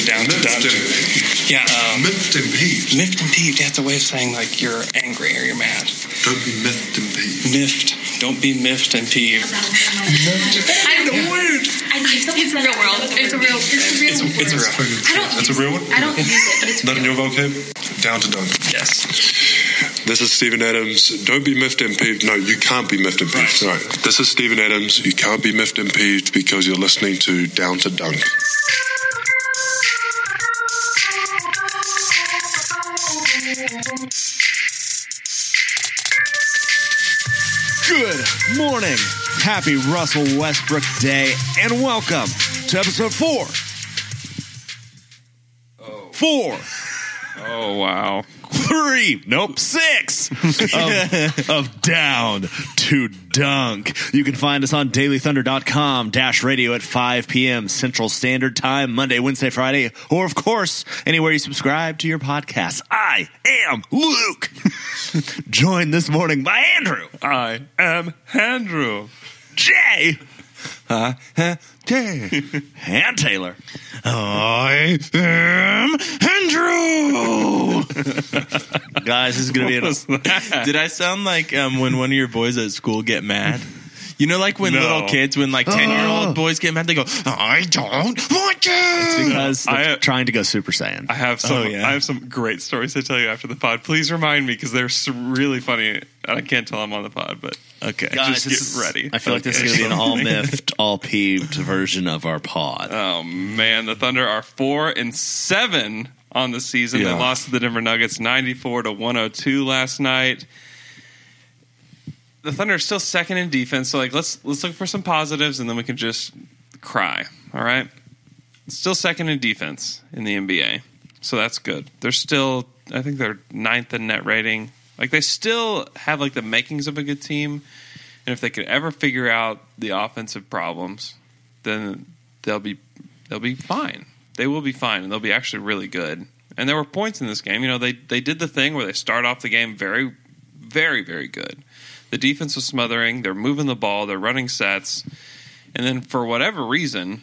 to down to Miffed dunk. Yeah, um, miffed and peeved. miffed and peeved. That's a way of saying like you're angry or you're mad. Don't be miffed and peeved. Miffed. Don't be miffed and peeved. I know word. I think it's a real world. It's a real. It's a real. It's, it's a word. real. I don't. That's a use real it. one? I don't use it, but it's Not in your vocab? Down to dunk. Yes. This is Steven Adams. Don't be miffed and peeved. No, you can't be miffed and peeved. Sorry. This is Steven Adams. You can't be miffed and peeved because you're listening to Down to Dunk. Morning. Happy Russell Westbrook Day, and welcome to episode four. Oh. Four, Oh wow! Three, nope, six of, um, of Down to Dunk. You can find us on dailythunder.com dash radio at 5 p.m. Central Standard Time, Monday, Wednesday, Friday, or of course, anywhere you subscribe to your podcast. I am Luke. Joined this morning by Andrew, I am Andrew. Jay, uh, uh, Jay, and Taylor. I am Andrew. Guys, this is going to be an Did I sound like um, when one of your boys at school get mad? You know, like when No. little kids, when like ten year old boys get mad, they go, "I don't want you." because they're I- trying to go Super Saiyan. I have some. Oh, yeah. I have some great stories to tell you after the pod. Please remind me because they're s- really funny. I can't tell them on the pod, but Okay, Guys, just this get is- ready. I feel like this is Okay. going to be an all miffed, all peeved version of our pod. oh man, the Thunder are four and seven on the season. Yeah. They lost to the Denver Nuggets ninety four to one hundred two last night. The Thunder are still second in defense, so like let's let's look for some positives, and then we can just cry. All right, still second in defense in the NBA, so that's good. They're still, I think they're ninth in net rating. Like they still have like the makings of a good team, and if they could ever figure out the offensive problems, then they'll be they'll be fine. They will be fine, and they'll be actually really good. And there were points in this game. You know, they they did the thing where they start off the game very, very, very good. The defense was smothering. They're moving the ball. They're running sets, and then for whatever reason,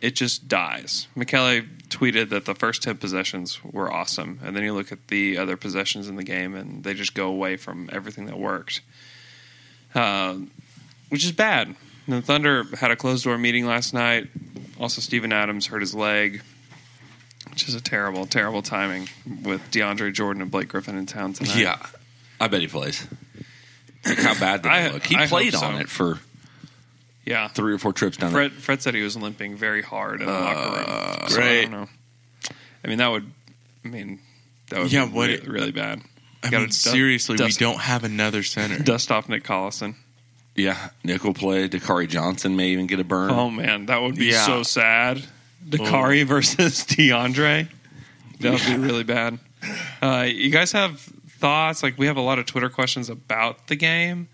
it just dies. Michele tweeted that the first ten possessions were awesome, and then you look at the other possessions in the game, and they just go away from everything that worked, uh, which is bad. The Thunder had a closed door meeting last night. Also, Steven Adams hurt his leg, which is a terrible, terrible timing with DeAndre Jordan and Blake Griffin in town tonight. Yeah, I bet he plays. Like how bad did I- he look? He I hope played so. on it for yeah. three or four trips down there. Fred, Fred said he was limping very hard in the locker room. So I great. don't know. I mean, that would. I mean, that would Yeah, be what re- it- really bad. I Gotta mean, dust- seriously, dust- we don't have another center. Dust off Nick Collison. Yeah, Nick will play. Dakari Johnson may even get a burn. Oh man, that would be Yeah. so sad. Dakari versus DeAndre. That would be really bad. Uh, you guys have thoughts? Like we have a lot of Twitter questions about the game.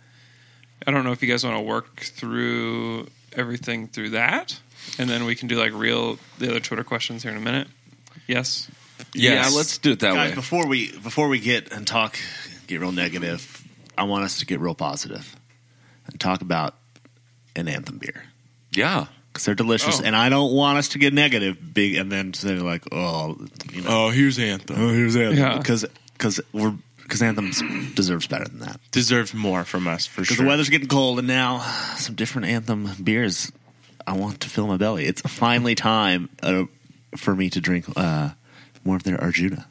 I don't know if you guys want to work through everything through that, and then we can do like real the other Twitter questions here in a minute. Yes. yeah, let's do it that Guys, way. before we before we get and talk, get real negative. I want us to get real positive and talk about an anthem beer Yeah, because they're delicious, Oh. and I don't want us to get negative, big, and then say like, oh, you know, Oh, here's Anthem. oh, here's anthem Yeah. because because we're because anthem deserves better than that. Deserves more from us for Because sure. the weather's getting cold, and now some different anthem beers. I want to fill my belly. It's finally time uh, for me to drink uh, more of their Arjuna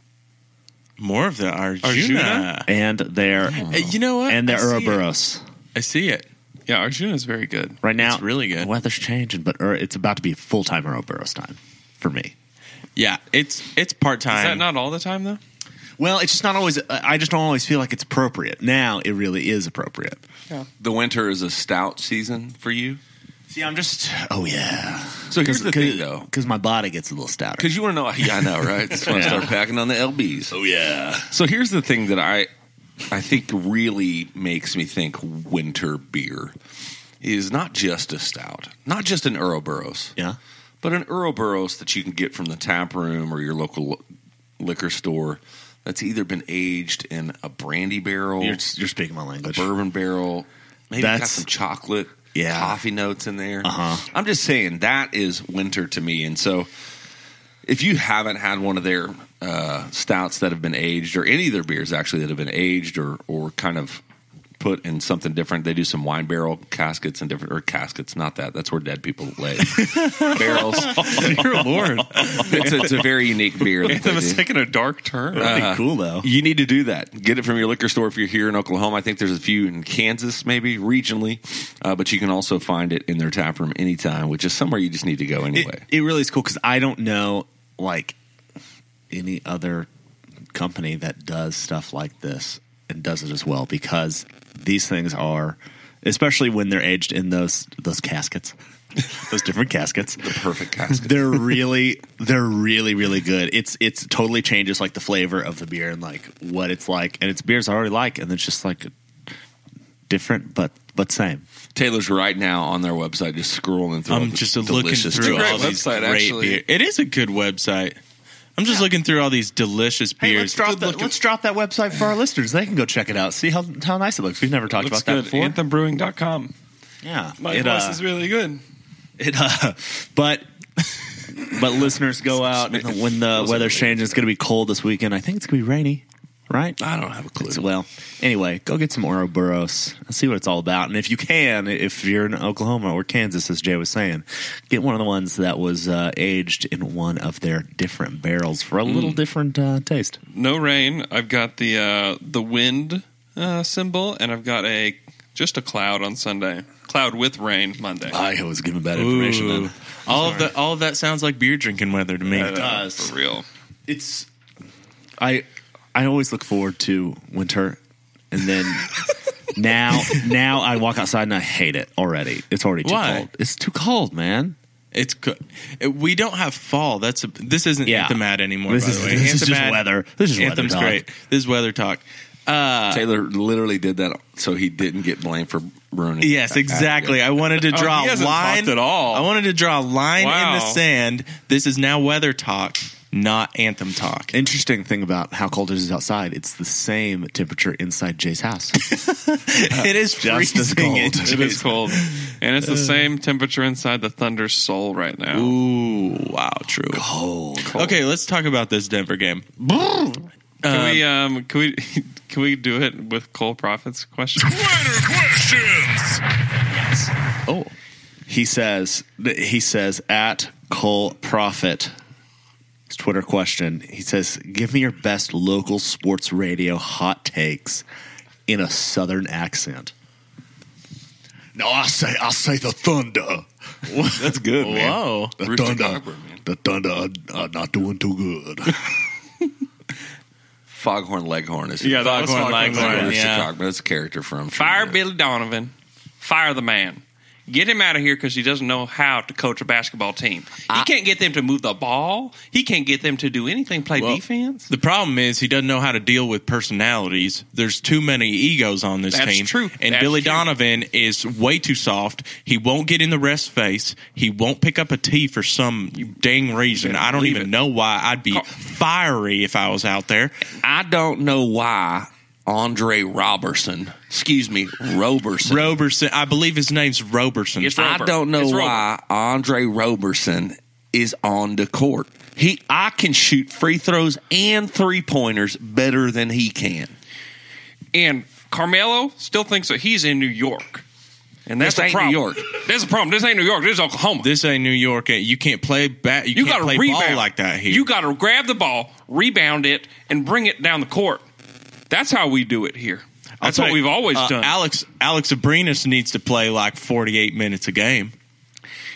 more of the Arjuna. Arjuna? and their Hey, you know what? and their I see. Uroboros. I see it. Yeah, Arjuna is very good. Right now, It's really good. The weather's changing, but Ur- it's about to be full time Uroboros time for me. Yeah, it's it's part time. Is that not all the time though? Well, it's just not always. Uh, I just don't always feel like it's appropriate. Now it really is appropriate. the winter is a stout season for you. See, I'm just. Oh yeah. So here's the thing, though, because my body gets a little stouter. because you want to know. Yeah, I know, right? Just want to start packing on the lbs. oh yeah. So here's the thing that I I think really makes me think winter beer is not just a stout, not just an Uroboros, Yeah. but an Uroboros that you can get from the tap room or your local liquor store that's either been aged in a brandy barrel, You're, you're speaking my language. bourbon barrel, maybe got That's- some chocolate, Yeah. coffee notes in there. Uh-huh. I'm just saying that is winter to me, and so if you haven't had one of their uh, stouts that have been aged, or any of their beers actually that have been aged or or kind of put in something different, they do some wine barrel caskets and different or caskets. Not that that's where dead people lay barrels. Dear Lord. It's a, it's a very unique beer. that That they was do. taking a dark turn. Pretty cool though. You need to do that. Get it from your liquor store if you're here in Oklahoma. I think there's a few in Kansas, maybe regionally, uh, but you can also find it in their tap room anytime, which is somewhere you just need to go anyway. It, it really is cool because I don't know like any other company that does stuff like this and does it as well because these things are, especially when they're aged in those those caskets, those different caskets. the perfect casket. They're really, they're really, really good. It's it's totally changes like the flavor of the beer and like what it's like, and it's beers I already like, and it's just like different but but same. Taylor's right now on their website, just scrolling through. I'm the just looking delicious through great all these website, great actually. beer. It is a good website. I'm just looking through all these delicious Hey, beers. let's drop that. Let's drop that website for our listeners. They can go check it out. See how how nice it looks. We've never talked Looks about good. that before. AnthemBrewing.com. Yeah, My it, voice uh, is really good. it, uh, but but listeners go out when the weather's changing. It's going to be cold this weekend. I think it's going to be rainy, right? I don't have a clue. It's- well, anyway, go get some Uroboros and see what it's all about. And if you can, if you're in Oklahoma or Kansas, as Jay was saying, get one of the ones that was uh, aged in one of their different barrels for a little different uh, taste. No rain. I've got the uh, the wind uh, symbol, and I've got a just a cloud on Sunday. Cloud with rain Monday. I was given bad Ooh. all of the all of that sounds like beer drinking weather to me. Uh, does. for real. it's I I always look forward to winter and then now now I walk outside and I hate it already. It's already too Why? cold. It's too cold, man. It's co- we don't have fall. That's a, this isn't Yeah. Anthem ad anymore. This by is- the way, this is Anthem just ad- weather. This is weather Anthem's talk. great. This is weather talk. Uh, Taylor literally did that so he didn't get blamed for ruining. Yes, exactly. I wanted to Oh, draw he a hasn't line talked at all. I wanted to draw a line in Wow. the sand. This is now weather talk, not anthem talk. Interesting thing about how cold it is outside, it's the same temperature inside Jay's house. it is just as freezing. cold. in It is cold, and it's the same temperature inside the Thunder's soul right now. Ooh, wow, true. cold. Okay, let's talk about this Denver game. Can we um can we can we do it with Cole Profit's question? Twitter questions. Yes. Oh. He says he says at Cole Profit his Twitter question. He says, "Give me your best local sports radio hot takes in a southern accent." No, I say I say the Thunder. That's good, man. Whoa. The Rooster Thunder. Cogburn, man. The Thunder are, are not doing too good. Foghorn Leghorn is Yeah, that was Foghorn Foghorn Leghorn, Leghorn. Rooster yeah. Cogburn. That's a character from Fire Billy Donovan. Fire the man. Get him out of here because he doesn't know how to coach a basketball team. He can't get them to move the ball. He can't get them to do anything, play Well, defense. The problem is he doesn't know how to deal with personalities. There's too many egos on this That's team. true. And That's Billy true. Donovan is way too soft. He won't get in the rest face. He won't pick up a tee for some dang reason. I don't even it. know why. I'd be fiery if I was out there. I don't know why Andre Robertson, excuse me, Roberson. Roberson, I believe his name's Roberson. It's I Rober. don't know It's Rober. why Andre Roberson is on the court. He, I can shoot free throws and three pointers better than he can. And Carmelo still thinks that he's in New York. And that's This the ain't problem. New York. That's the problem. This ain't New York. This is Oklahoma. This ain't New York. You can't play bat. You, you can't got to play rebound ball like that here. You got to grab the ball, rebound it, and bring it down the court. That's how we do it here. That's what you, we've always uh, done. Alex Alex Abrines needs to play like 48 minutes a game.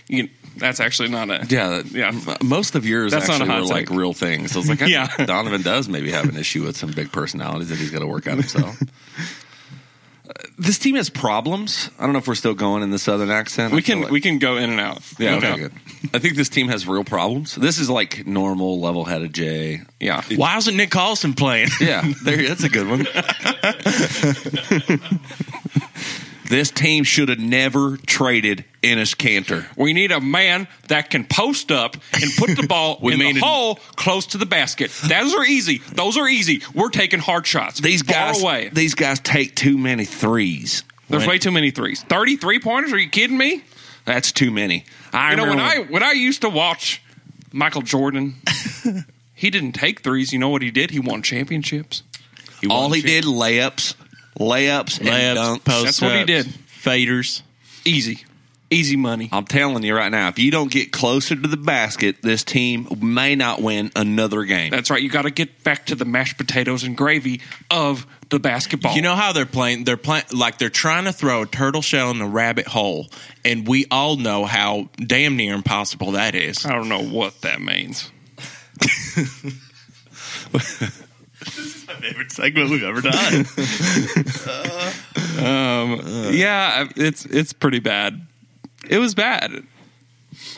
You- that's actually not a Yeah, that- Yeah. Most of yours That's not a actually hot were like real things. I was like, Yeah. Donovan does maybe have an issue with some big personalities that he's got to work out himself. Uh, this team has problems. I don't know if we're still going in the southern accent. We can like- we can go in and out. Yeah, okay, good. I think this team has real problems. This is like normal, level-headed Jay. Yeah. Why isn't Nick Collison playing? Yeah, there, that's a good one. this team should have never traded Enes Kanter. We need a man that can post up and put the ball in the hole close to the basket. Those are easy. Those are easy. We're taking hard shots. These guys, away. these guys take too many threes. There's When- way too many threes. Thirty-three pointers? Are you kidding me? That's too many. I You know when I when I used to watch Michael Jordan he didn't take threes. You know what he did? He won championships. All he did layups, layups, and Layups, dunks. post That's what he ups, did. Faders. Easy, easy money. I'm telling you right now, if you don't get closer to the basket, this team may not win another game. That's right. You got to get back to the mashed potatoes and gravy of the basketball. You know how they're playing? They're playing like they're trying to throw a turtle shell in a rabbit hole, and we all know how damn near impossible that is. I don't know what that means. This is my favorite segment we've ever done. Um, yeah, it's it's pretty bad. It was bad.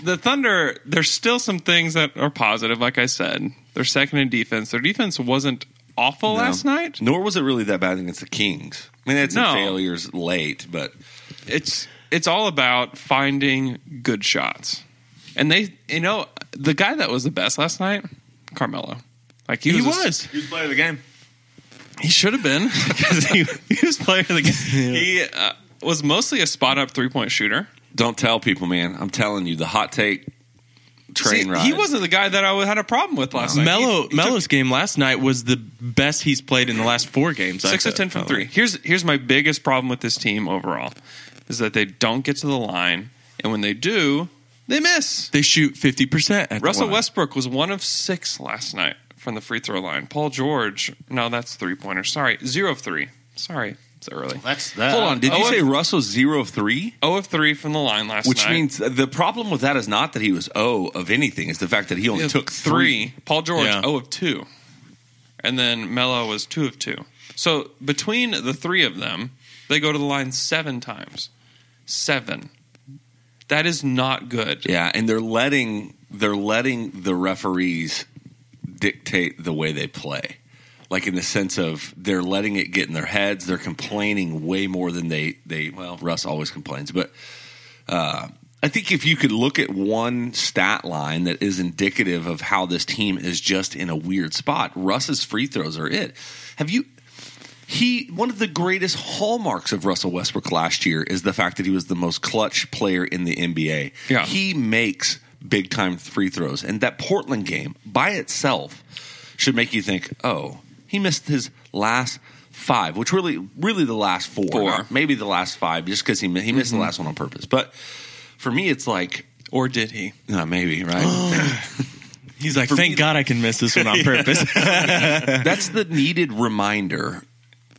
The Thunder, there's still some things that are positive. Like I said, they're second in defense. Their defense wasn't awful No. last night. Nor was it really that bad against the Kings. I mean, they had some No. failures late, but It's it's all about finding good shots. And they, you know, the guy that was the best last night, Carmelo. Like he, He was, was. Who's player of the game? He should have been because he, he was player of the game. He uh, was mostly a spot up three point shooter. don't tell people, man. I'm telling you, the hot take train See, ride. He wasn't the guy that I had a problem with last night. Melo He- he took Melo's game last night was the best he's played in the last four games. Six of ten from three. Here's here's my biggest problem with this team overall is that they don't get to the line, and when they do, they miss. They shoot fifty percent. Russell Westbrook was one of six last night from the free throw line. Paul George, no, that's three pointer. Sorry, zero of three. Sorry, it's early. That's that. Hold on, did you Oh, say if- Russell zero of three? Zero of three from the line last Which night. means the problem with that is not that he was O of anything; it's the fact that he only Yeah, took three. Paul George, Yeah. 0 of 2. And then Melo was 2 of 2. So between the three of them, they go to the line seven times. Seven. That is not good. Yeah, and they're letting they're letting the referees dictate the way they play. Like in the sense of they're letting it get in their heads. They're complaining way more than they they well, Russ always complains, but uh I think if you could look at one stat line that is indicative of how this team is just in a weird spot, Russ's free throws are it. Have you he one of the greatest hallmarks of Russell Westbrook last year is the fact that he was the most clutch player in the NBA. Yeah. He makes big time free throws. And that Portland game by itself should make you think, "Oh, he missed his last 5, which really really the last 4, Four. maybe the last 5 just cuz he he missed the last one on purpose." But for me it's like Or did he? uh, maybe, right? He's like, thank God I can miss this one on purpose. That's the needed reminder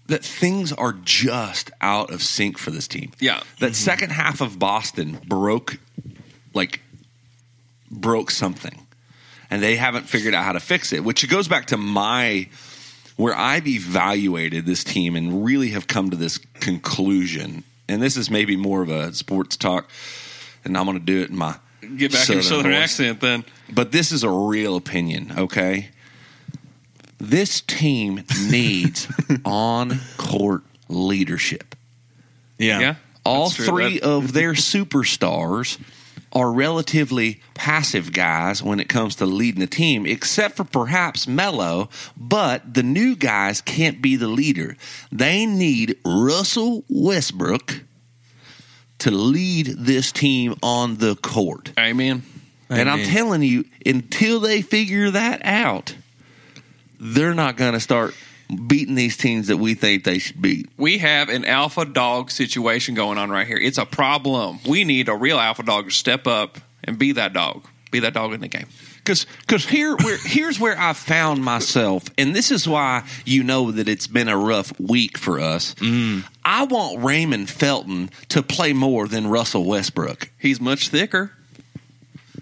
that things are just out of sync for this team. Yeah. That second half of Boston broke like broke something. And they haven't figured out how to fix it, which goes back to my where I've evaluated this team and really have come to this conclusion. And this is maybe more of a sports talk, and I'm going to do it in my Get back in your southern voice. accent then. But this is a real opinion, okay? This team needs on court leadership. yeah. Yeah. All three of their superstars are relatively passive guys when it comes to leading the team, except for perhaps Melo. But the new guys can't be the leader. They need Russell Westbrook to lead this team on the court. Amen. And I'm telling you, until they figure that out, they're not going to start beating these teams that we think they should beat. We have an alpha dog situation going on right here. It's a problem. We need a real alpha dog to step up and be that dog. Be that dog in the game. Because because here where here's where I found myself, and this is why you know that it's been a rough week for us. Mm. I want Raymond Felton to play more than Russell Westbrook. He's much thicker.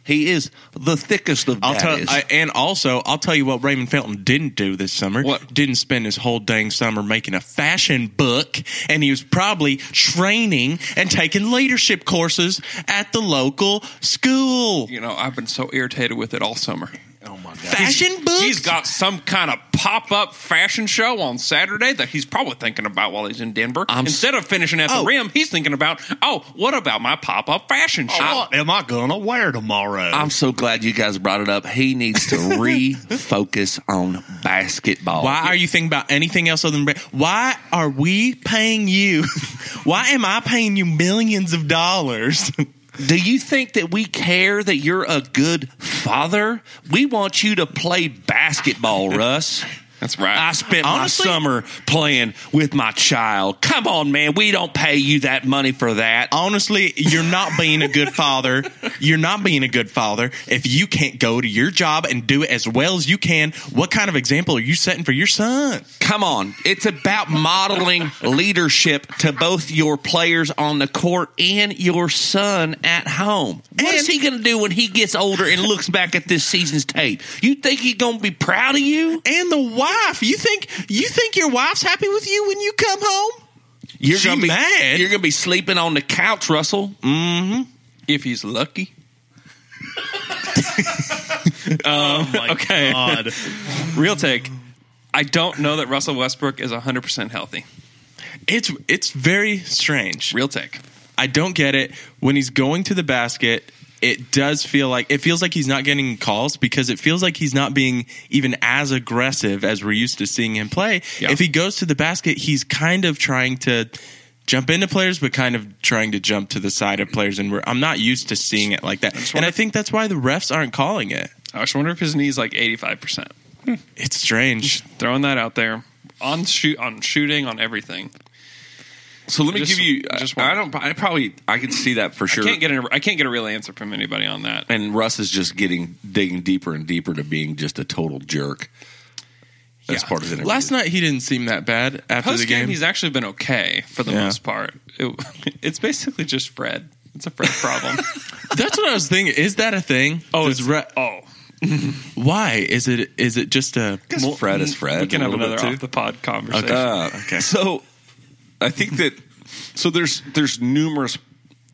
He is the thickest of I'll tell. I, and also I'll tell you what Raymond Felton didn't do this summer. What? Didn't spend his whole dang summer making a fashion book, and he was probably training and taking leadership courses at the local school. You know, I've been so irritated with it all summer. Oh my god. Fashion books. He's got some kind of pop up fashion show on Saturday that he's probably thinking about while he's in Denver. I'm Instead of finishing at the Oh. rim, he's thinking about, oh, what about my pop up fashion oh, show? What am I gonna wear tomorrow? I'm so glad you guys brought it up. He needs to refocus on basketball. Why are you thinking about anything else other than why are we paying you? why am I paying you millions of dollars Do you think that we care that you're a good father? We want you to play basketball, Russ. That's right. I spent Honestly- my summer playing with my child. Come on, man. We don't pay you that money for that. honestly, you're not being a good father. You're not being a good father if you can't go to your job and do it as well as you can. What kind of example are you setting for your son? Come on. It's about modeling leadership to both your players on the court and your son at home. What is he going to do when he gets older and looks back at this season's tape? You think he's going to be proud of you? And the wife. You think you think your wife's happy with you when you come home? You're She gonna be mad. You're going to be sleeping on the couch, Russell. Mm-hmm. if he's lucky. Oh my Okay. god. Real take. I don't know that Russell Westbrook is 100% healthy. It's it's very strange. Real take. I don't get it. When he's going to the basket, it does feel like it feels like he's not getting calls because it feels like he's not being even as aggressive as we're used to seeing him play. Yeah. If he goes to the basket, he's kind of trying to jump into players, but kind of trying to jump to the side of players. And we're, I'm not used to seeing it like that. And I think that's why the refs aren't calling it. I just wonder if his knee's like 85%. It's strange. Throwing that out there on shoot on shooting on everything. So let me Just- give you. just I one. don't. I probably. I can see that for sure. I can't get a, I can't get a real answer from anybody on that. and Russ is just getting digging deeper and deeper to being just a total jerk. That's Yeah. part of the interview. Last night he didn't seem that bad after Post the game, game. he's actually been okay for the Yeah. most part. It, it's basically just Fred. It's a Fred problem. That's what I was thinking. Is that a thing? oh, Does it's, re- oh, why is it? Is it just a? Because Fred is Fred. we can have another bit, off the pod conversation. Uh, Okay. So I think that so there's there's numerous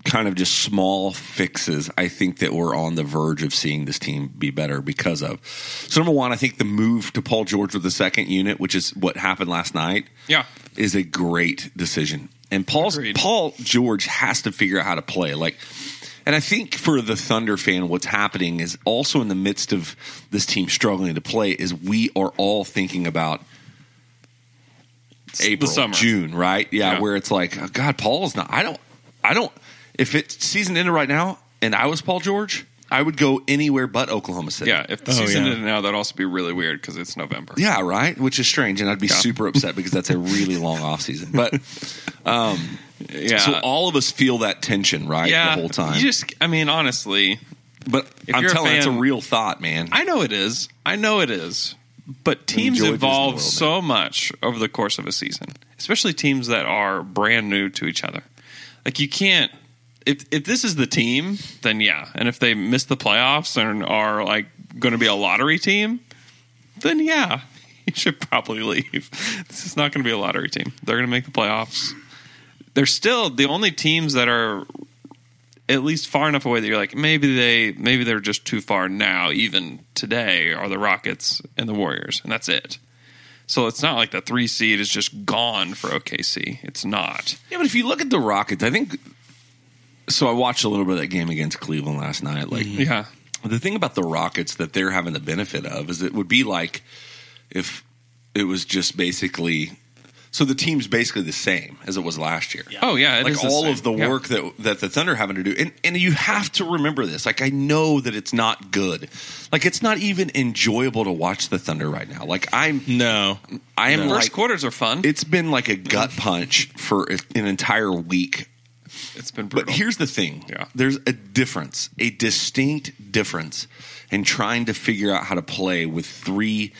kind of just small fixes I think that we're on the verge of seeing this team be better because of. So number one, I think the move to Paul George with the second unit, which is what happened last night, Yeah. is a great decision. And Paul's Agreed. Paul George has to figure out how to play. Like and I think for the Thunder fan, what's happening is also in the midst of this team struggling to play, is we are all thinking about April, summer. June, right? Yeah, Yeah. where it's like, oh, God, Paul's not. I don't. I don't. If it's season ended right now, and I was Paul George, I would go anywhere but Oklahoma City. Yeah, if the Oh, season yeah. ended now, that'd also be really weird because it's November. Yeah, right. Which is strange, and I'd be Yeah. super upset because that's a really long off season. But um, yeah. so all of us feel that tension, right? yeah, the whole time. You just, I mean, honestly, but if I'm you're a telling you, it's a real thought, man. I know it is. I know it is. But teams Enjoy evolve so much over the course of a season, especially teams that are brand new to each other. Like you can't. If if this is the team, then yeah. And if they miss the playoffs and are like going to be a lottery team, then yeah, you should probably leave. This is not going to be a lottery team. They're going to make the playoffs. They're still the only teams that are at least far enough away that you're like maybe they maybe they're just too far now even today are the rockets and the warriors and that's it so it's not like the three seed is just gone for okc it's not Yeah, but if you look at the Rockets, I think. So I watched a little bit of that game against Cleveland last night. Like mm-hmm. yeah the thing about the Rockets that they're having the benefit of is it would be like if it was just basically. So the team's basically the same as it was last year. Yeah. oh yeah it like is the all same. of the Yeah. work that that the Thunder are having to do, and and you have to remember this. Like I know that it's not good. Like it's not even enjoyable to watch the Thunder right now. Like I'm, No. I am first like quarters are fun it's been like a gut punch for an entire week. it's been brutal But here's the thing: Yeah. there's a difference, a distinct difference, in trying to figure out how to play with three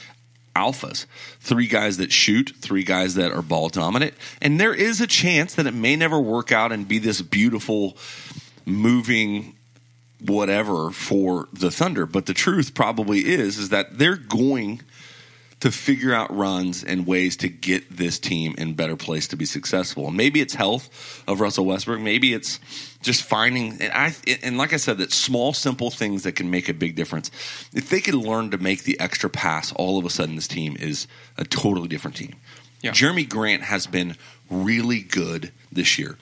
alphas, three guys that shoot, three guys that are ball dominant, and there is a chance that it may never work out and be this beautiful, moving whatever for the Thunder. But the truth probably is is that they're going to figure out runs and ways to get this team in better place to be successful. And maybe it's health of Russell Westbrook. Maybe it's just finding and I and like I said, that small simple things that can make a big difference. If they could learn to make the extra pass, all of a sudden this team is a totally different team. Yeah. Jerami Grant has been really good this year.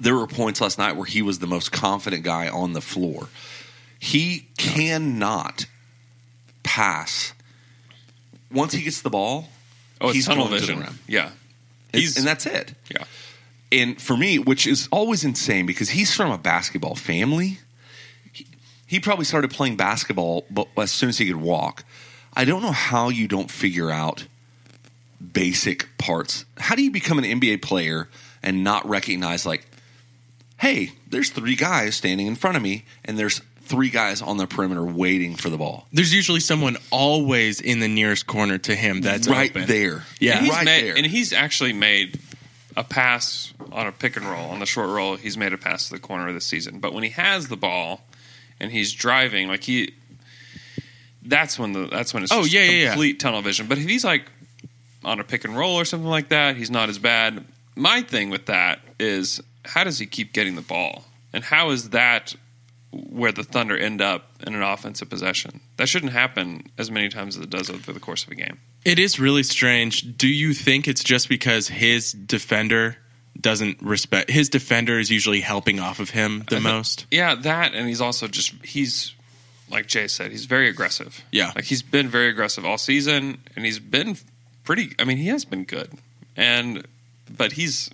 There were points last night where he was the most confident guy on the floor. He cannot pass once he gets the ball. oh he's tunnel going to the vision rim. yeah He's, He's- and that's it. yeah and for me, which is always insane because he's from a basketball family. He, he probably started playing basketball, but as soon as he could walk, I don't know how you don't figure out basic parts. How do you become an NBA player and not recognize like, hey, there's three guys standing in front of me, and there's three guys on the perimeter waiting for the ball. There's usually someone always in the nearest corner to him that's right open. there. Yeah. And he's right made, there. and he's actually made a pass on a pick and roll on the short roll. He's made a pass to the corner this season. But when he has the ball and he's driving, like he, that's when the that's when it's Oh, just yeah, yeah, yeah. complete tunnel vision. But if he's like on a pick and roll or something like that, he's not as bad. My thing with that is how does he keep getting the ball, and how is that where the Thunder end up in an offensive possession? That shouldn't happen as many times as it does over the course of a game. It is really strange. Do you think it's just because his defender doesn't respect his defender is usually helping off of him the most? Yeah, that, and he's also just he's like Jay said, he's very aggressive. Yeah. like he's been very aggressive all season, and he's been pretty. I mean, he has been good, and but he's.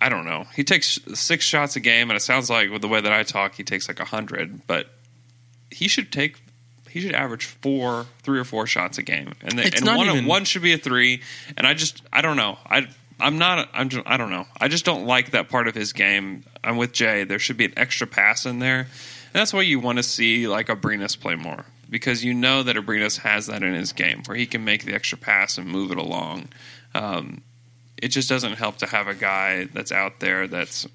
I don't know. He takes six shots a game, and it sounds like with the way that I talk, he takes like a hundred. But he should take. He should average four, three or four shots a game, and and one even- one should be a three. And I just, I don't know. I I'm not. I'm. Just, I don't know. I just don't like that part of his game. I'm with Jay. There should be an extra pass in there, and that's why you want to see like Abrines play more because you know that Abrines has that in his game where he can make the extra pass and move it along. Um, it just doesn't help to have a guy that's out there that's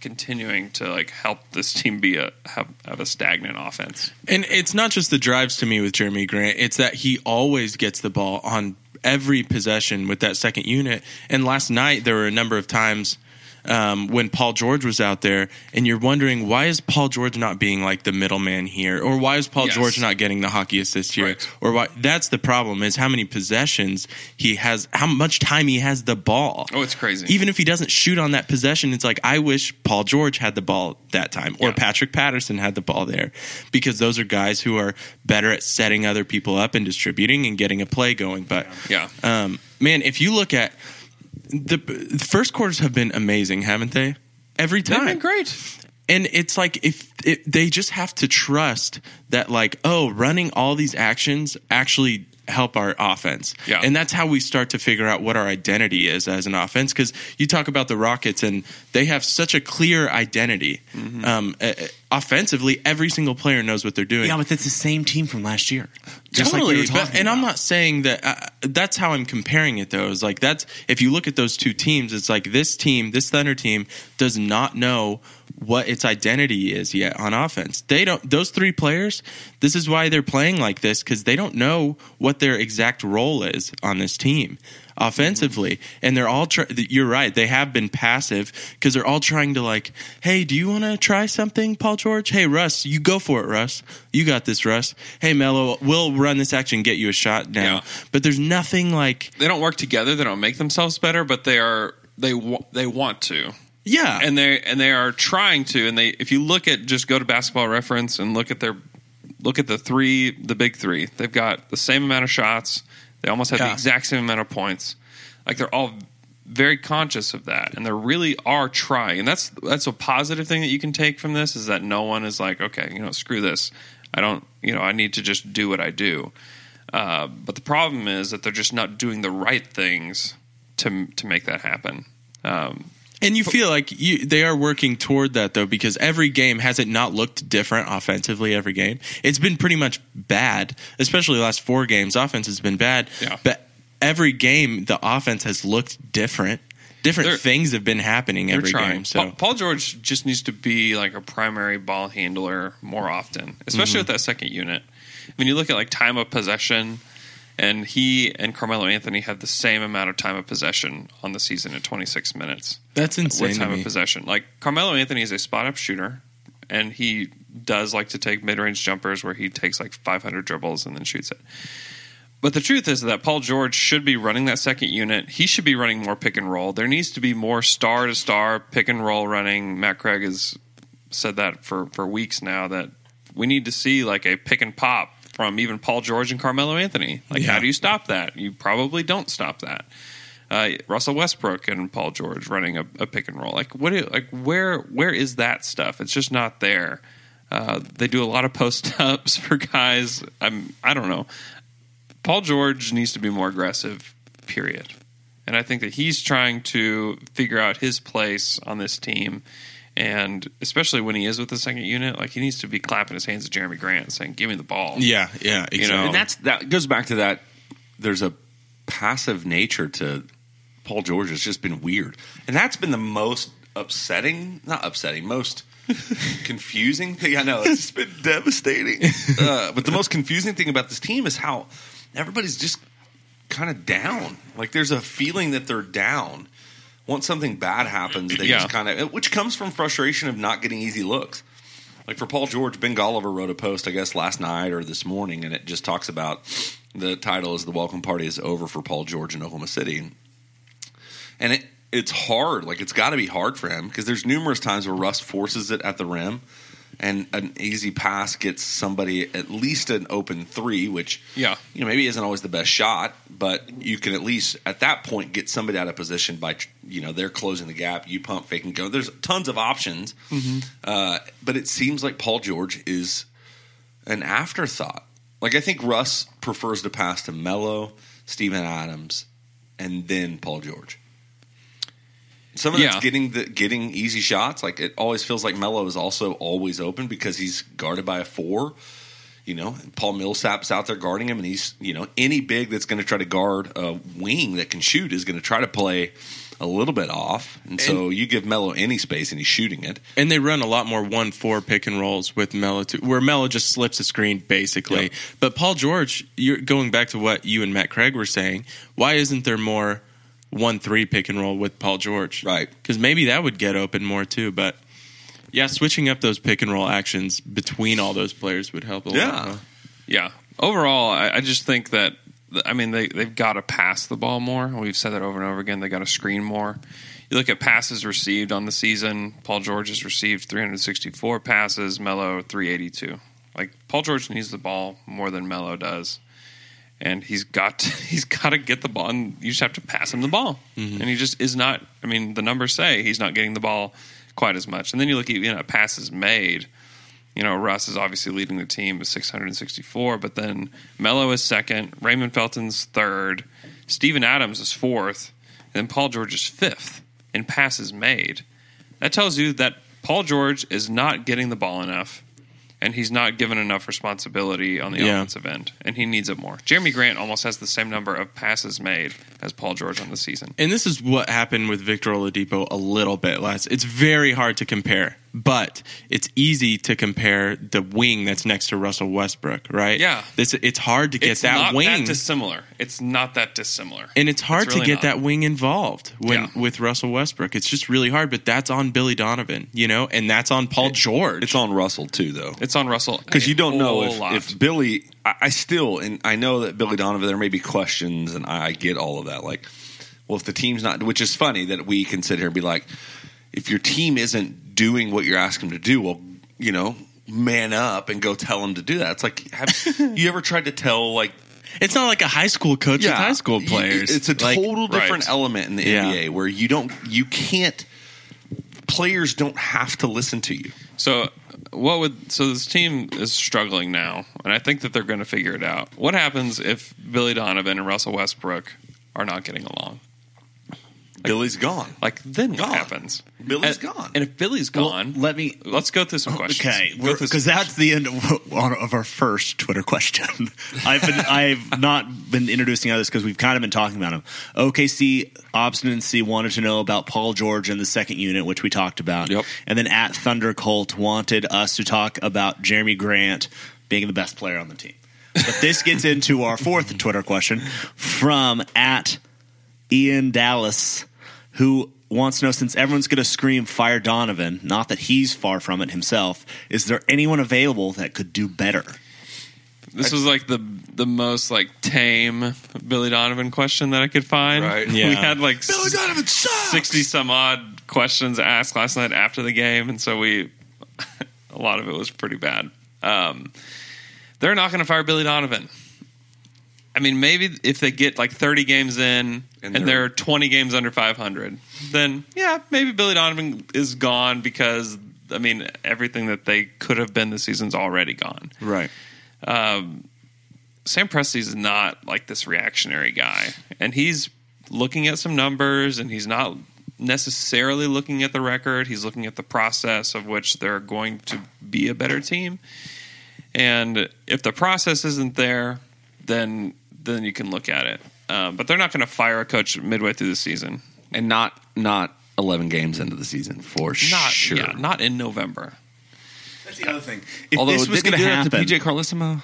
continuing to like help this team be a have, have a stagnant offense. And it's not just the drives to me with Jerami Grant, it's that he always gets the ball on every possession with that second unit. And last night there were a number of times um, when Paul George was out there, and you're wondering why is Paul George not being like the middleman here, or why is Paul Yes. George not getting the hockey assist here, Right. or why? That's the problem is how many possessions he has, how much time he has the ball. Oh, it's crazy. Even if he doesn't shoot on that possession, it's like I wish Paul George had the ball that time, or Yeah. Patrick Patterson had the ball there, because those are guys who are better at setting other people up and distributing and getting a play going. But Yeah. um, man, if you look at the, first quarters have been amazing, haven't they? Every They've time, been great. and it's like if it, they just have to trust that, like, oh, running all these actions actually help our offense. Yeah. And that's how we start to figure out what our identity is as an offense. Because you talk about the Rockets, and they have such a clear identity. Mm-hmm. Um, uh, offensively, every single player knows what they're doing. Yeah, but that's the same team from last year. Just Totally, like we but- and I'm not saying that. Uh, that's how I'm comparing it, though. Is like that's if you look at those two teams, it's like this team, this Thunder team, does not know what its identity is yet on offense. They don't. Those three players. This is why they're playing like this because they don't know what their exact role is on this team offensively, and they're all. Try- you're right. They have been passive because they're all trying to like, hey, do you want to try something, Paul George? Hey, Russ, you go for it, Russ. You got this, Russ. Hey, Melo, we'll run this action, get you a shot now. Yeah. But there's nothing like, They don't work together. They don't make themselves better, but they are they wa- they want to. yeah, and they and they are trying to and they if you look at just go to basketball reference and look at their look at the three the big three they've got the same amount of shots they almost have the exact same amount of points. Like they're all very conscious of that and they really are trying. And that's that's a positive thing that you can take from this is that no one is like okay you know screw this. I don't you know i need to just do what i do. Uh, but the problem is that they're just not doing the right things to to make that happen. Um, And you feel like you, they are working toward that though, because every game has it not looked different offensively. Every game, it's been pretty much bad, especially the last four games. Offense has been bad, Yeah. but every game the offense has looked different. Different They're- things have been happening every trying. game. So Paul, Paul George just needs to be like a primary ball handler more often, especially Mm-hmm. with that second unit. When you look at like time of possession, and he and Carmelo Anthony have the same amount of time of possession on the season at 26 minutes that's insane with time me. of possession. Like Carmelo Anthony is a spot up shooter, and he does like to take mid range jumpers where he takes like 500 dribbles and then shoots it. But the truth is that Paul George should be running that second unit. He should be running more pick and roll. There needs to be more star to star pick and roll running. Matt Craig has said that for, for weeks now that we need to see like a pick and pop from even Paul George and Carmelo Anthony. Like, Yeah. how do you stop that? You probably don't stop that. Uh, Russell Westbrook and Paul George running a, a pick and roll. Like what? Do, like where? Where is that stuff? It's just not there. Uh, they do a lot of post ups for guys. I'm. I don't know. Paul George needs to be more aggressive. Period. And I think that he's trying to figure out his place on this team. And especially when he is with the second unit, like he needs to be clapping his hands at Jerami Grant, saying, "Give me the ball." Yeah, yeah, exactly. You know, and that's that goes back to that. There's a passive nature to Paul George. It's just been weird, and that's been the most upsetting, not upsetting, most confusing thing. I know it's just been devastating. Uh, but the most confusing thing about this team is how everybody's just kind of down. Like there's a feeling that they're down. Once something bad happens, they Yeah. just kind of, which comes from frustration of not getting easy looks. Like for Paul George, Ben Golliver wrote a post, I guess, last night or this morning, and it just talks about the title is "The Welcome Party is Over for Paul George in Oklahoma City," and it it's hard. Like it's got to be hard for him because there's numerous times where Russ forces it at the rim, and an easy pass gets somebody at least an open three, which Yeah. you know maybe isn't always the best shot, but you can at least at that point get somebody out of position by you know they're closing the gap. You pump, fake, and go. There's tons of options, uh, but it seems like Paul George is an afterthought. Like I think Russ prefers to pass to Melo, Steven Adams, and then Paul George. Some of Yeah. that's getting the getting easy shots. Like it always feels like Melo is also always open because he's guarded by a four. You know, Paul Millsap's out there guarding him, and he's you know any big that's going to try to guard a wing that can shoot is going to try to play a little bit off, and so you give Melo any space, and he's shooting it. And they run a lot more one four pick and rolls with Melo too, where Melo just slips a screen basically. Yep. But Paul George, you're going back to what you and Matt Craig were saying. Why isn't there more one three pick and roll with Paul George? Right. Because maybe that would get open more too. But yeah, switching up those pick and roll actions between all those players would help a Yeah. lot. huh? Yeah. Overall, I, I just think that I mean they they've got to pass the ball more. We've said that over and over again. They got to screen more. You look at passes received on the season. Paul George has received 364 passes. Melo 382. Like Paul George needs the ball more than Melo does, and he's got he's got to get the ball. And you just have to pass him the ball, mm-hmm. and he just is not. I mean, the numbers say he's not getting the ball quite as much. And then you look at you know passes made you know, Russ is obviously leading the team with 664, but then Melo is second, Raymond Felton's third, Steven Adams is fourth, and then Paul George is fifth in passes made. That tells you that Paul George is not getting the ball enough, and he's not given enough responsibility on the Yeah. offensive end, and he needs it more. Jerami Grant almost has the same number of passes made as Paul George on the season. And this is what happened with Victor Oladipo a little bit last. It's very hard to compare, but it's easy to compare the wing that's next to Russell Westbrook, right? Yeah. This it's hard to get it's that not wing, that dissimilar. It's not that dissimilar, and it's hard really to get not. that wing involved when Yeah. with Russell Westbrook. It's just really hard. But that's on Billy Donovan, you know, and that's on Paul George. It's on Russell too, though. It's on Russell because you don't know if, lot. if Billy. I, I still, and I know that Billy Donovan. There may be questions, and I, I get all of that. Like, well, if the team's not, which is funny that we can sit here and be like, if your team isn't doing what you're asking them to do, well, you know, man up and go tell them to do that. It's like, have you ever tried to tell like It's not like a high school coach with high school players. It's a Like, total different right. element in the Yeah. NBA where you don't, you can't. Players don't have to listen to you. So what would so this team is struggling now, and I think that they're going to figure it out. What happens if Billy Donovan and Russell Westbrook are not getting along? Billy's gone. Like then Gone. what happens? Billy's and, gone. And if Billy's Well, gone, let me let's go through some questions. Okay, Go through because some that's the end of, of our first Twitter question. I've been I've not been introducing others because we've kind of been talking about them. OKC obstinacy wanted to know about Paul George and the second unit, which we talked about. Yep. And then at Thunder Colt wanted us to talk about Jerami Grant being the best player on the team. But this gets into our fourth Twitter question from at Ian Dallas, who wants to know since everyone's going to scream fire Donovan, not that he's far from it himself, is there anyone available that could do better? This was like the the most like tame Billy Donovan question that I could find. Right. Yeah. We had like Billy Donovan sucks. sixty some odd questions asked last night after the game, and so we a lot of it was pretty bad. Um, they're not going to fire Billy Donovan. I I mean, maybe if they get like 30 games in and, And they're, they're- 20 games under 500, then yeah, maybe Billy Donovan is gone because I mean everything that they could have been this season's already gone. Right. Um, Sam Presti's not like this reactionary guy, and he's looking at some numbers, and he's not necessarily looking at the record. He's looking at the process of which they're going to be a better team. And if the process isn't there, then then you can look at it. Um, but they're not going to fire a coach midway through the season. and not not 11 games into the season for Not sure. yeah, not in November. That's the other thing. If Although this was did going they to that happen, to PJ Carlesimo,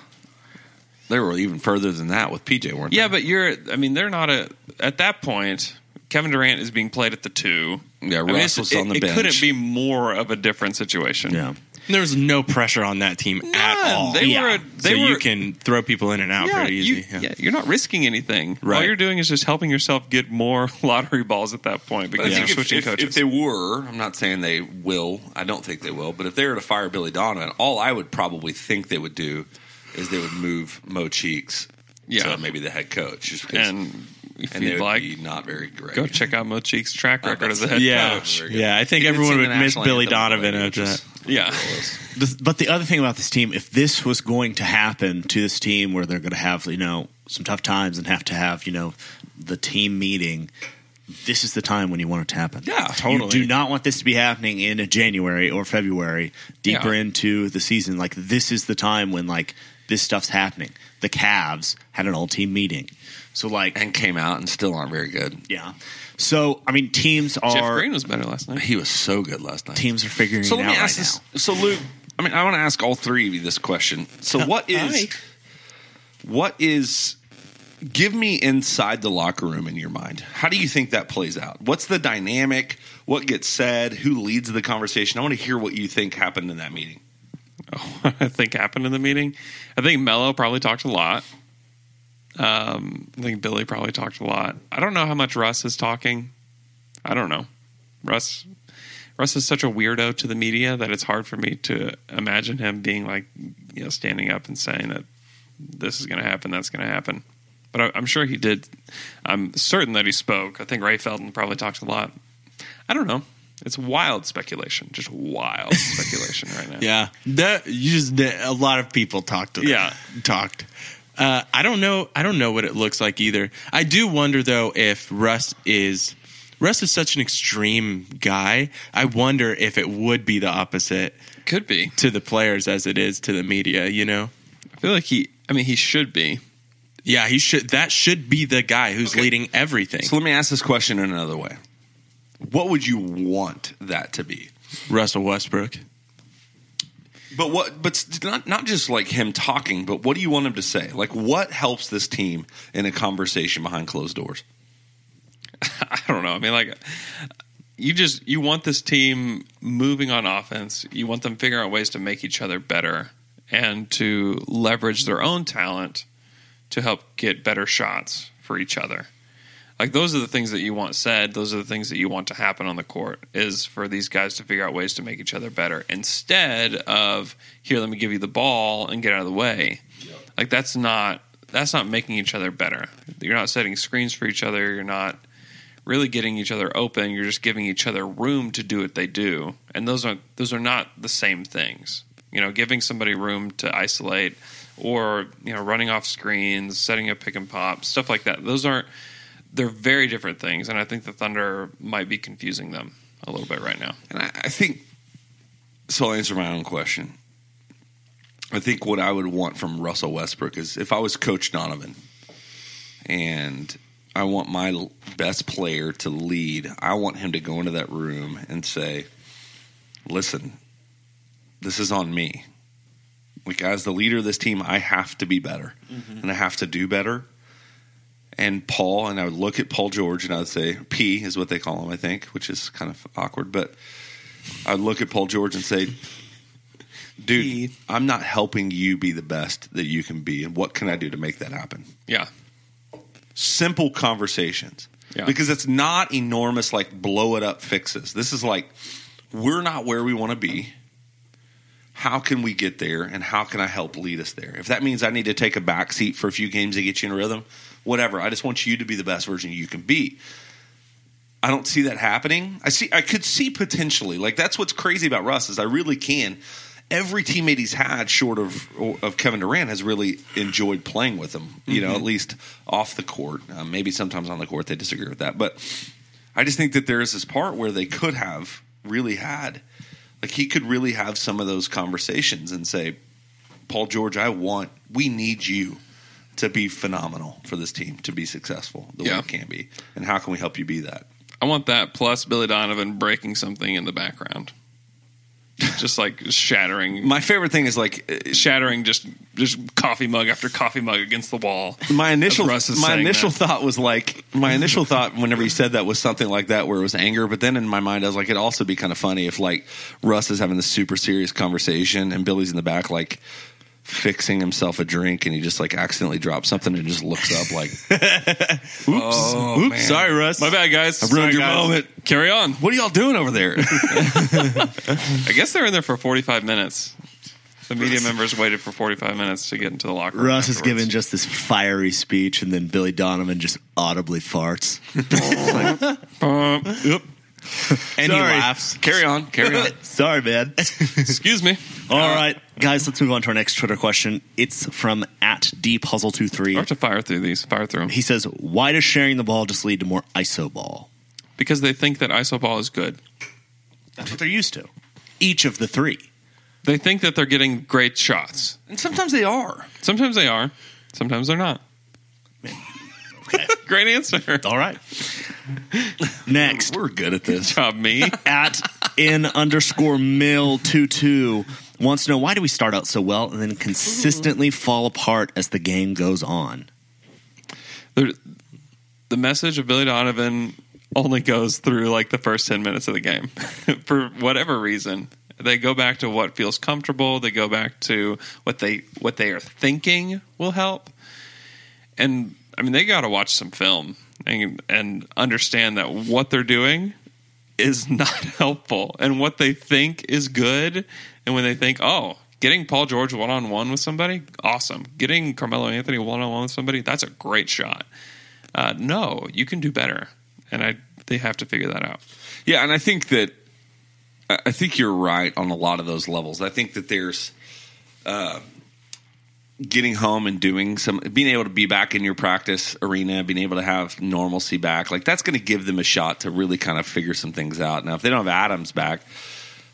they were even further than that with PJ, weren't they? Yeah, but you're. I mean, they're not a. At that point, Kevin Durant is being played at the two. Yeah, I mean, it's- Russell's it, on the it bench. couldn't be more of a different situation. yeah. There was no pressure on that team at all. They Yeah. were. They so were. you can throw people in and out yeah, pretty you, easy. yeah. you're not risking anything. All you're doing is just helping yourself get more lottery balls at that point because think you're if, switching if, coaches. if they were, I'm not saying they will. I don't think they will. But if they were to fire Billy Donovan, all I would probably think they would do is they would move Mo Cheeks Yeah. to maybe the head coach, just because, and, and if they you'd like, be not very great. go check out Mo Cheek's track Oh, record as a head Yeah, coach. Very yeah. I think He everyone would miss Billy anthem on the Donovan way, after which that. is- Yeah. But the other thing about this team, if this was going to happen to this team where they're going to have, you know, some tough times and have to have, you know, the team meeting, this is the time when you want it to happen. Yeah, You totally. do not want this to be happening in January or February, deeper Yeah. into the season. Like, this is the time when, like, this stuff's happening. The Cavs had an all team meeting. So, like, and came out and still aren't very good. yeah. So, I mean, teams are. Jeff Green was better last night. He was so good last night. Teams are figuring So it let out me ask right this. now. So Luke, I mean, I want to ask all three of you this question. So what is what is give me inside the locker room in your mind? How do you think that plays out? What's the dynamic? What gets said? Who leads the conversation? I want to hear what you think happened in that meeting. I think happened in the meeting. I think Melo probably talked a lot. Um, I think Billy probably talked a lot. I don't know how much Russ is talking. I don't know. Russ Russ is such a weirdo to the media that it's hard for me to imagine him being like, you know, standing up and saying that this is going to happen, that's going to happen. But I, I'm sure he did. I'm certain that he spoke. I think Ray Felton probably talked a lot. I don't know. It's wild speculation, just wild speculation right now. Yeah, that you just a lot of people talked. to Yeah. talked. Uh, I don't know. I don't know what it looks like either. I do wonder though if Russ is Russ is such an extreme guy. I wonder if it would be the opposite Could be. to the players as it is to the media. You know. I feel like he. I mean, he should be. Yeah, he should. That should be the guy who's Okay. leading everything. So let me ask this question in another way. What would you want that to be? Russell Westbrook. But what? But not not just like him talking. But what do you want him to say? Like what helps this team in a conversation behind closed doors? I don't know. I mean, like, you just you want this team moving on offense. You want them figuring out ways to make each other better and to leverage their own talent to help get better shots for each other. Like those are the things that you want said. Those are the things that you want to happen on the court. Is for these guys to figure out ways to make each other better instead of here. Let me give you the ball and get out of the way. Like that's not that's not making each other better. You're not setting screens for each other. You're not really getting each other open. You're just giving each other room to do what they do, and those are those are not the same things. You know, giving somebody room to isolate, or you know, running off screens, setting up pick and pop, stuff like that. Those aren't. They're very different things, and I think the Thunder might be confusing them a little bit right now. And I, I think so. I'll answer my own question. I think what I would want from Russell Westbrook is if I was Coach Donovan, and I want my best player to lead. I want him to go into that room and say, "Listen, this is on me. Like as the leader of this team, I have to be better, mm-hmm. and I have to do better." And Paul, and I would look at Paul George and I would say, P is what they call him, I think, which is kind of awkward, but I would look at Paul George and say, dude, I'm not helping you be the best that you can be. And what can I do to make that happen? Yeah, Simple conversations. Yeah. Because it's not enormous, like blow it up fixes. This is like, we're not where we want to be. how can we get there and how can I help lead us there? If that means I need to take a back seat for a few games to get you in rhythm, whatever. I just want you to be the best version you can be. I don't see that happening. I see I could see potentially. Like that's what's crazy about Russ is I really can. Every teammate he's had short of of Kevin Durant has really enjoyed playing with him. You know, at least off the court. Uh, maybe sometimes on the court they disagree with that, but I just think that there is this part where they could have really had like he could really have some of those conversations and say, Paul George, I want we need you to be phenomenal for this team to be successful the way it can be. And how can we help you be that? I want that plus Billy Donovan breaking something in the background, just like shattering, My favorite thing is like uh, shattering just just coffee mug after coffee mug against the wall. my initial my initial that. thought was like my initial thought whenever you said that was something like that where it was anger but then in my mind I was like it'd also be kind of funny if like Russ is having this super serious conversation and Billy's in the back like fixing himself a drink and he just like accidentally drops something and just looks up like oops oops Sorry, Russ. My bad, guys. I ruined Sorry, your guys. moment. Carry on. what are y'all doing over there I guess they're in there for 45 minutes. The media members waited for 45 minutes to get into the locker room. Russ is afterwards. given just this fiery speech, and then Billy Donovan just audibly farts. Um, yep. and he laughs. carry on carry on Sorry, man. Excuse me. All right, guys, let's move on to our next Twitter question. It's from at dpuzzle23. I have to fire through these. Fire through them He says, "Why does sharing the ball just lead to more iso ball?" because they think that iso ball is good. That's what they're used to. Each of the three. They think that they're getting great shots. and sometimes they are Sometimes they are. Sometimes they're not. Great answer. All right. Next, we're good at this Job me. at in underscore mill two two wants to know why do we start out so well and then mm-hmm. consistently fall apart as the game goes on. There- the message of Billy Donovan only goes through like the first 10 minutes of the game for whatever reason. They go back to what feels comfortable, they go back to what they what they are thinking will help. And I mean they got to watch some film and and understand that what they're doing is not helpful and what they think is good and when they think, "Oh, getting Paul George one-on-one with somebody, awesome. Getting Carmelo Anthony one-on-one with somebody, that's a great shot." Uh, no, you can do better, and I they have to figure that out. Yeah, and I think that I I think you're right on a lot of those levels. I think that there's uh, getting home and doing some, being able to be back in your practice arena, being able to have normalcy back. Like that's going to give them a shot to really kind of figure some things out. Now, if they don't have Adams back,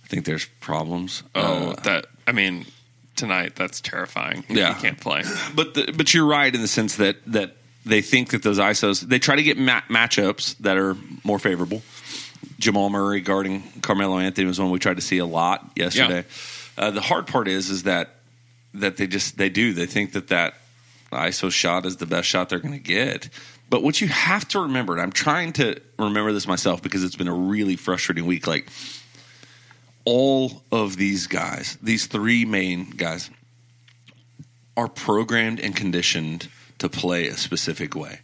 I think there's problems. Oh, Uh, that I mean, tonight that's terrifying. Yeah. you can't play. but the, but you're right in the sense that that they think that those ISOs they try to get ma- matchups that are more favorable. Jamal Murray guarding Carmelo Anthony was one we tried to see a lot yesterday. Uh, the hard part is is that that they just they do they think that that ISO shot is the best shot they're going to get. But what you have to remember, and I'm trying to remember this myself because it's been a really frustrating week. Like all of these guys, these three main guys, are programmed and conditioned to play a specific way.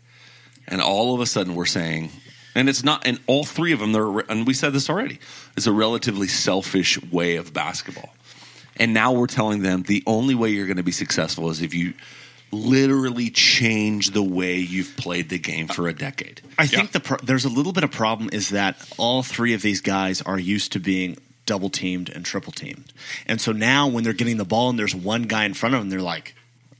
And all of a sudden we're saying, and it's not, and all three of them, they're, and we said this already, is a relatively selfish way of basketball. And now we're telling them the only way you're going to be successful is if you literally change the way you've played the game for a decade. I think the pro- there's a little bit of problem is that all three of these guys are used to being double teamed and triple teamed, and so now when they're getting the ball and there's one guy in front of them, they're like,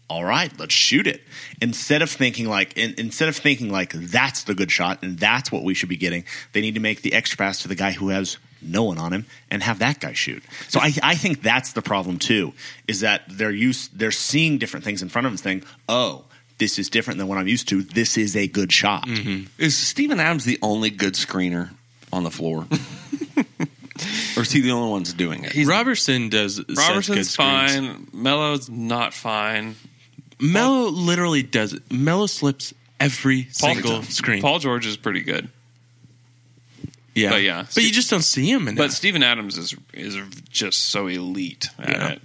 "All right, let's shoot it." Instead of thinking like, in, instead of thinking like that's the good shot and that's what we should be getting, they need to make the extra pass to the guy who has no one on him and have that guy shoot. So I, I think that's the problem too, is that they're used they're seeing different things in front of them, saying, "Oh." This is different than what I'm used to. This is a good shot. Mm-hmm. Is Steven Adams the only good screener on the floor? or is he the only one's doing it? Roberson does. such good Roberson's fine. Melo's not fine. Melo literally does it. Melo slips every single screen. Paul George is pretty good, yeah, but yeah. but you just don't see him. In but it. Steven Adams is is just so elite at Yeah. it.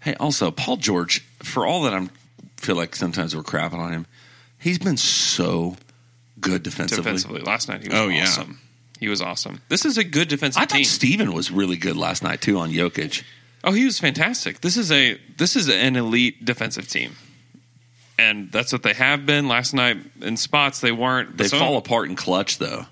Hey, also Paul George, for all that I'm feel like sometimes we're crapping on him, he's been so good defensively. Defensively, last night he was Oh, yeah. awesome. He was awesome. This is a good defensive team. I thought team. Steven was really good last night too on Jokic. Oh, he was fantastic. This is a this is an elite defensive team, and that's what they have been. Last night in spots they weren't. They fall apart in clutch though.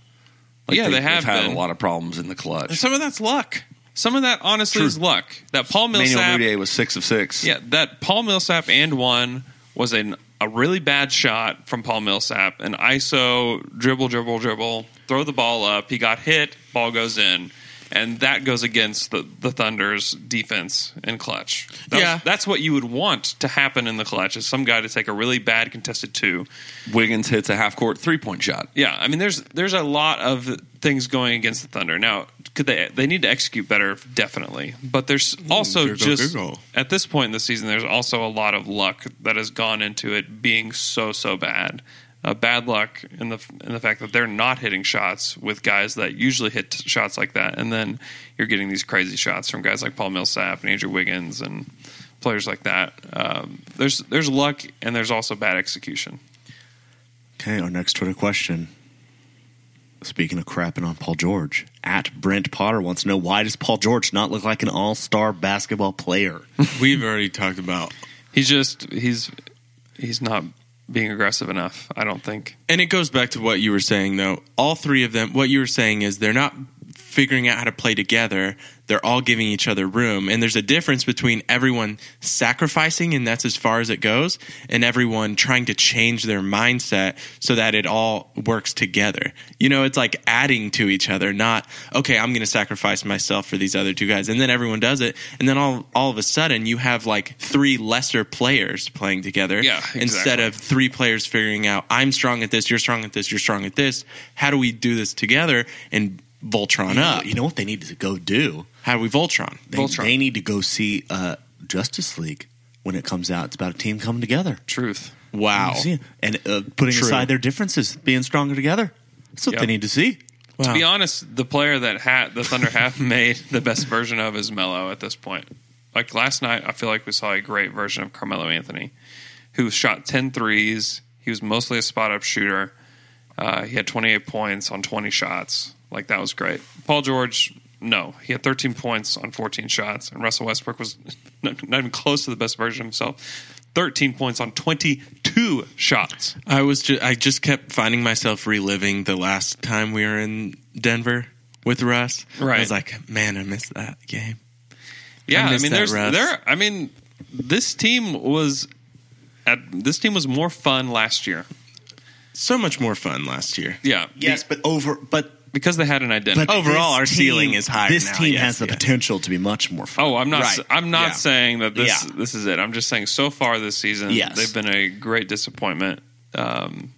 Yeah, they have have had been. a lot of problems in the clutch. Some of that's luck. Some of that honestly True. is luck. That Paul Manuel Millsap, Mudiay was six of six. yeah, that Paul Millsap and one was an, a really bad shot from Paul Millsap. An ISO dribble, dribble, dribble, throw the ball up. He got hit, ball goes in, and that goes against the, the Thunder's defense in clutch. That's, Yeah. that's what you would want to happen in the clutch is some guy to take a really bad contested two. Wiggins hits a half court three point shot. Yeah, I mean, there's there's a lot of things going against the Thunder. Now, could they they need to execute better? Definitely, but there's also Google, just Google. at this point in the season, there's also a lot of luck that has gone into it being so so bad. Uh, bad luck in the in the fact that they're not hitting shots with guys that usually hit shots like that, and then you're getting these crazy shots from guys like Paul Millsap and Andrew Wiggins and players like that. Um, there's there's luck and there's also bad execution. Okay, our next Twitter question. Speaking of crapping on Paul George, at Brent Potter wants to know why does Paul George not look like an all star basketball player? We've already talked about He's just he's he's not being aggressive enough. I don't think. And it goes back to what you were saying, though. All three of them, what you were saying is they're not figuring out how to play together. They're all giving each other room. And there's a difference between everyone sacrificing, and that's as far as it goes, and everyone trying to change their mindset so that it all works together. You know, it's like adding to each other, not, okay, I'm going to sacrifice myself for these other two guys. And then everyone does it. And then all, all of a sudden, you have like three lesser players playing together Yeah, exactly. instead of three players figuring out I'm strong at this, you're strong at this, you're strong at this. How do we do this together and Voltron You know, up? you know what they need to go do? How do we Voltron? They, Voltron. they need to go see uh, Justice League when it comes out. It's about a team coming together. Truth. Wow. And uh, putting True. aside their differences, being stronger together. That's what Yep. they need to see. To be honest, the player that ha- the Thunder have made the best version of is Melo at this point. Like last night, I feel like we saw a great version of Carmelo Anthony, who shot 10 threes. He was mostly a spot up shooter. Uh, he had 28 points on 20 shots. Like that was great. Paul George, no, he had 13 points on 14 shots, and Russell Westbrook was not, not even close to the best version of himself. 13 points on 22 shots. I was just I just kept finding myself reliving the last time we were in Denver with Russ. Right. I was like, man, I missed that game. Yeah, I I, mean, that, there's Russ. there. I mean, this team was at this team was more fun last year. So much more fun last year. Yeah, Yes, but over, but because they had an identity. but Overall, this our ceiling is higher This now, team yes, has the yeah. potential to be much more fun. Oh, I'm not. Right. I'm not Yeah. saying that this Yeah. this is it. I'm just saying so far this season, Yes. they've been a great disappointment. Um,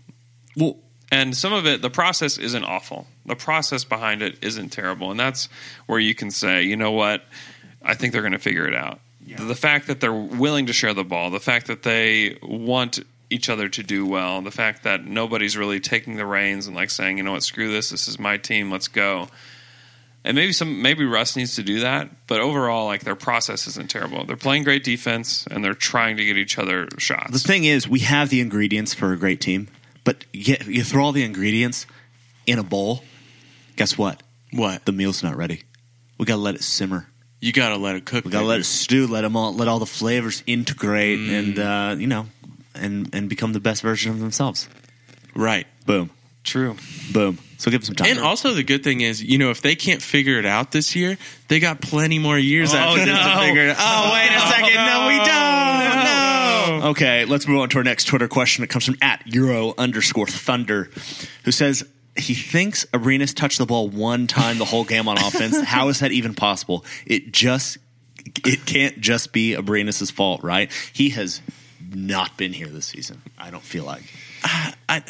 well, and some of it, the process isn't awful. The process behind it isn't terrible, and that's where you can say, you know what, I think they're going to figure it out. The fact that they're willing to share the ball, the fact that they want each other to do well, the fact that nobody's really taking the reins and like saying, you know what, screw this, this is my team, let's go. And maybe some maybe Russ needs to do that, but overall, like their process isn't terrible. They're playing great defense and they're trying to get each other shots. the thing is, we have the ingredients for a great team, but you, you throw all the ingredients in a bowl. Guess what? What? The meal's not ready. We gotta let it simmer. You got to let it cook. We gotta baby. let it stew. Let them all. Let all the flavors integrate, Mm. and uh, you know, and and become the best version of themselves. right. Boom, True. boom. So give them some time. And also the good thing is, you know, if they can't figure it out this year, they got plenty more years oh, after this to figure it out. Oh, wait a second. No, we don't. No. Okay, let's move on to our next Twitter question. It comes from at Euro underscore Thunder, who says he thinks Abrines touched the ball one time the whole game on offense. How is that even possible? It just it can't just be Abrines' fault, right? He has not been here this season. I don't feel like. I, I,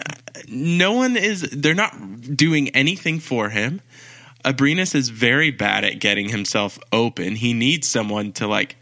no one is. They're not doing anything for him. Abrines is very bad at getting himself open. He needs someone to like.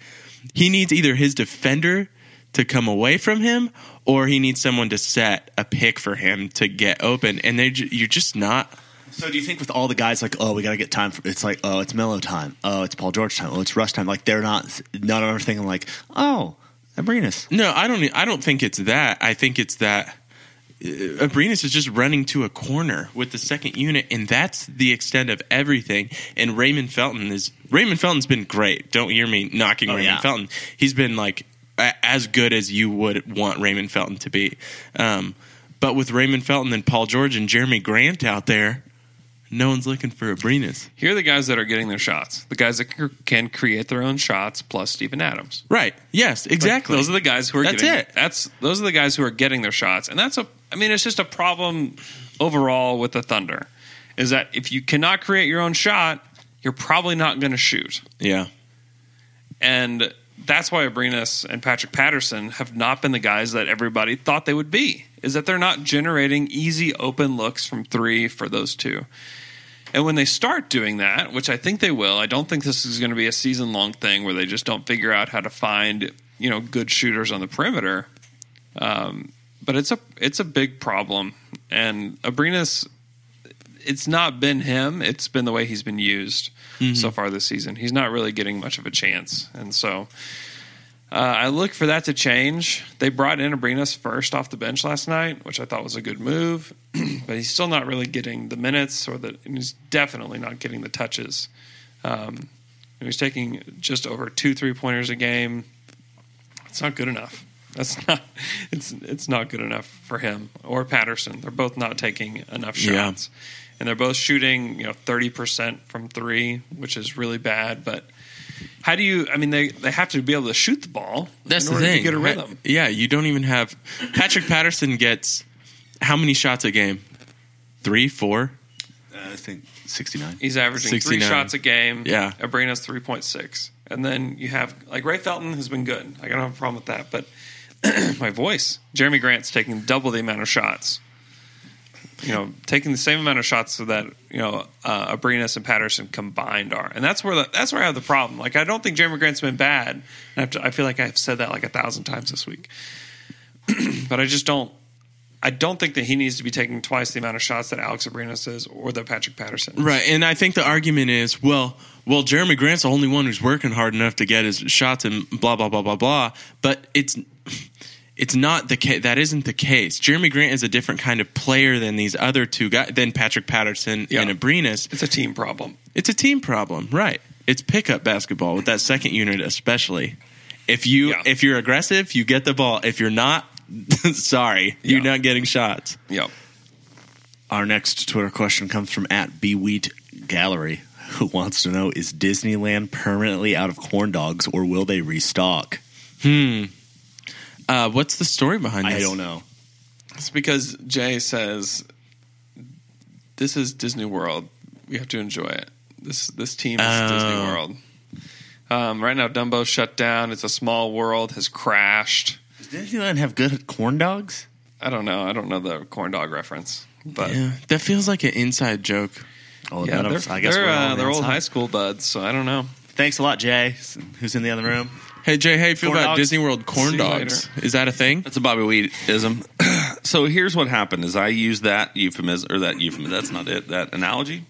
He needs either his defender to come away from him, or he needs someone to set a pick for him to get open. And they, you're just not. So do you think with all the guys like, oh, we got to get time for it's like, oh, it's Melo time, oh, it's Paul George time, oh, it's Rush time. Like they're not, none are thinking like, oh, Abrines. No, I don't. I don't think it's that. I think it's that uh, Abrines is just running to a corner with the second unit, and that's the extent of everything. And Raymond Felton is Raymond Felton's been great. Don't hear me knocking Oh, Raymond yeah. Felton. He's been like a- as good as you would want Raymond Felton to be. Um, but with Raymond Felton and Paul George and Jerami Grant out there, no one's looking for Abrines. Here are the guys that are getting their shots. The guys that c- can create their own shots, plus Steven Adams. Right? Yes, exactly. Those are the guys who are That's getting it. That's those are the guys who are getting their shots, and that's a. I mean, it's just a problem overall with the Thunder. Is that if you cannot create your own shot, you're probably not going to shoot, yeah. and that's why Abrines and Patrick Patterson have not been the guys that everybody thought they would be. Is that they're not generating easy open looks from three for those two. And when they start doing that, which I think they will, I don't think this is going to be a season long thing where they just don't figure out how to find you know good shooters on the perimeter. Um, but it's a it's a big problem, and Abrines, it's not been him; it's been the way he's been used so far this season. He's not really getting much of a chance, and so. Uh, I look for that to change. They brought in Abrines first off the bench last night, which I thought was a good move, but he's still not really getting the minutes, or the he's definitely not getting the touches. Um, he's taking just over two three pointers a game. It's not good enough. That's not. It's it's not good enough for him or Patterson. They're both not taking enough Yeah. shots, and they're both shooting you know thirty percent from three, which is really bad. But how do you? I mean, they they have to be able to shoot the ball. That's in the order thing. To get a rhythm. Yeah, you don't even have. Patrick Patterson gets how many shots a game? Three, four. Uh, I think 69. He's averaging 69. three shots a game. Yeah. Abrina's three point six, and then you have like Ray Felton has been good. Like, I don't have a problem with that, but my voice, Jerami Grant's taking double the amount of shots. You know, taking the same amount of shots so that you know uh, Abrines and Patterson combined are, and that's where the, that's where I have the problem. Like, I don't think Jerami Grant's been bad. I, to, I feel like I've said that like a thousand times this week, but I just don't. I don't think that he needs to be taking twice the amount of shots that Alex Abrines is or that Patrick Patterson. is. Right, and I think the argument is, well, well, Jerami Grant's the only one who's working hard enough to get his shots and blah blah blah blah blah. But it's it's not the case. That isn't the case. Jerami Grant is a different kind of player than these other two guys, than Patrick Patterson Yeah. and Abrines. It's a team problem. It's a team problem, right? It's pickup basketball with that second unit, especially. If you Yeah. if you're aggressive, you get the ball. If you're not, sorry, you're not getting shots. Yep. Our next Twitter question comes from at Wheat Gallery, who wants to know Is Disneyland permanently out of corn dogs or will they restock? Hmm. Uh, what's the story behind this? I don't know. It's because Jay says this is Disney World. We have to enjoy it. This this team is Oh. Disney World. Um, right now, Dumbo's shut down. It's a small world. Has crashed. Does Disneyland have good corn dogs? I don't know. I don't know the corn dog reference, but yeah, Yeah, that feels like an inside joke. Oh, none of they're, us- I guess they're, we're all uh, the they're old inside. high school buds. So I don't know. Thanks a lot, Jay, who's in the other room. Hey Jay, how you feel Corn about dogs? Disney World corn See you dogs? Is that a thing? That's a Bobby Weedism. so here's what happened: is I used that euphemism or that euphemism. That's not it. That analogy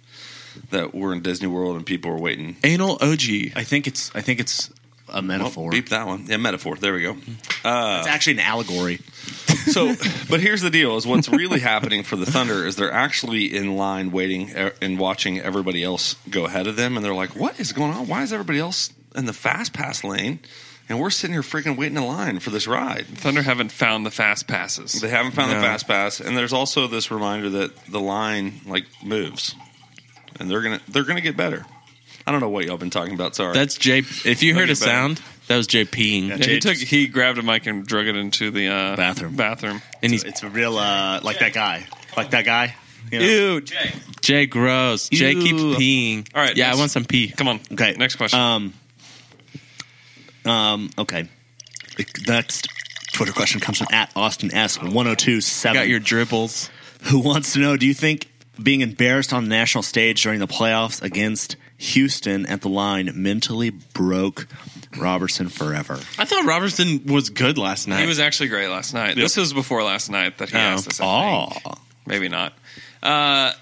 that we're in Disney World and people are waiting. Anal OG. I think it's I think it's a Well, metaphor. beep that one. Yeah, metaphor. There we go. it's actually an allegory. So, but here's the deal: is what's really happening for the Thunder is they're actually in line waiting uh, and watching everybody else go ahead of them, and they're like, "What is going on? Why is everybody else in the fast pass lane?" And we're sitting here freaking waiting in line for this ride. Thunder haven't found the fast passes. They haven't found No. the fast pass, and there's also this reminder that the line like moves, and they're gonna they're gonna get better. I don't know what y'all been talking about. Sorry, That's Jay. If you heard a at that. sound, that was Jay peeing. Yeah, he took he grabbed a mic and drug it into the uh, Bathroom. Bathroom. And It's, he's it's a real uh, like that guy, like that guy. You know? ew. Jay, Jay, gross. Jay keeps peeing. All right, yeah, next. I want some pee. come on. Okay. next question. Um. Um. Okay. The next Twitter question comes from at Austin S one zero two seven. Got your dribbles. who wants to know? Do you think being embarrassed on the national stage during the playoffs against Houston at the line mentally broke Roberson forever? I thought Roberson was good last night. he was actually great last night. This was before last night that he Oh. asked us. I think. Oh, Maybe not. Uh,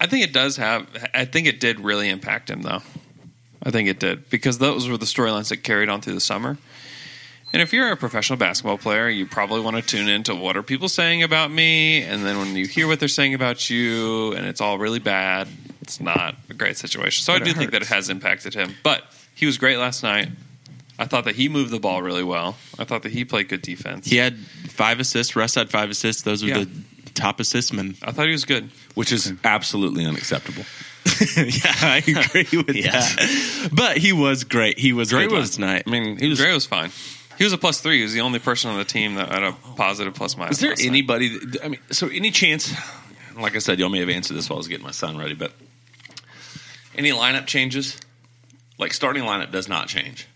I think it does have. I think it did really impact him, though. I think it did because those were the storylines that carried on through the summer, And if you're a professional basketball player, you probably want to tune into what are people saying about me, and then when you hear what they're saying about you, and it's all really bad, it's not a great situation. So I do think that it has impacted him. But he was great last night. I thought that he moved the ball really well. I thought that he played good defense. He had five assists. Russ had five assists. Those were Yeah. the top assist men. I thought he was good. which is absolutely unacceptable. yeah, I agree with Yes. that. But he was great. He was great last night. I mean, he was. Gray was fine. He was a plus three. He was the only person on the team that had a positive plus minus. Is there anybody? That, I mean, so any chance? Like I said, y'all may have answered this while I was getting my son ready, but any lineup changes? Like starting lineup does not change.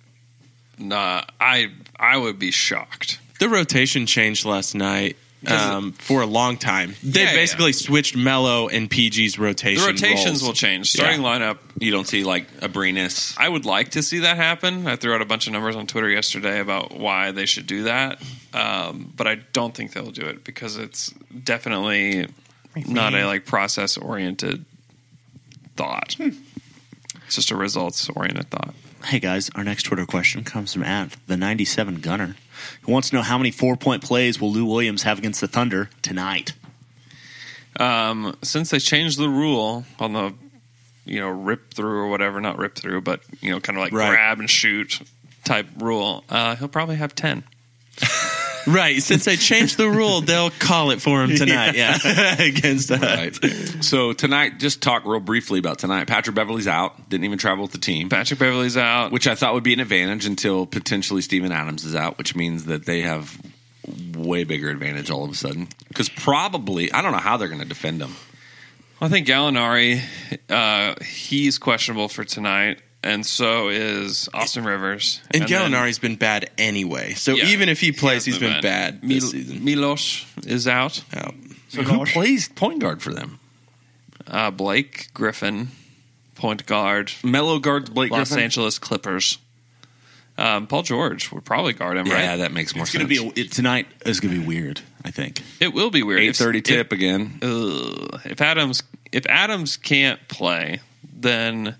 Nah, I I would be shocked. The rotation changed last night um, for a long time. They Yeah, yeah. basically switched Melo and PG's rotation. The rotations roles. will change. Starting lineup, You don't see like Abrines. I would like to see that happen. I threw out a bunch of numbers on Twitter yesterday about why they should do that, um, but I don't think they'll do it because it's definitely not a like process oriented thought. It's just a results oriented thought. Hey guys, our next Twitter question comes from at the 97 Gunner. He wants to know how many four point plays will Lou Williams have against the Thunder tonight? Um, since they changed the rule on the you know rip through or whatever, not rip through, but you know kind of like Right. grab and shoot type rule, uh, he'll probably have ten. Right. Since they changed the rule, they'll call it for him tonight. Yeah. Against us. Right. so tonight, just talk real briefly about tonight. Patrick Beverley's out. Didn't even travel with the team. Patrick Beverley's out. which I thought would be an advantage until potentially Steven Adams is out, which means that they have way bigger advantage all of a sudden. Because probably, I don't know how they're going to defend him. I think Gallinari, uh, he's questionable for tonight, and so is Austin Rivers. And, then- Gallinari's been bad anyway. So Yeah, even if he plays, hasn't he's been bad Mil- this season. Milos is out. Out. So who plays point guard for them? Uh, Blake Griffin, point guard, Melo guards Blake Los Griffin? Angeles Clippers. Um, Paul George would probably guard him, Yeah, right? that makes more It's sense. going to be a, it, tonight is going to be weird. I think. it will be weird. eight If- thirty if- tip again. Ugh. if Adams if Adams can't play, then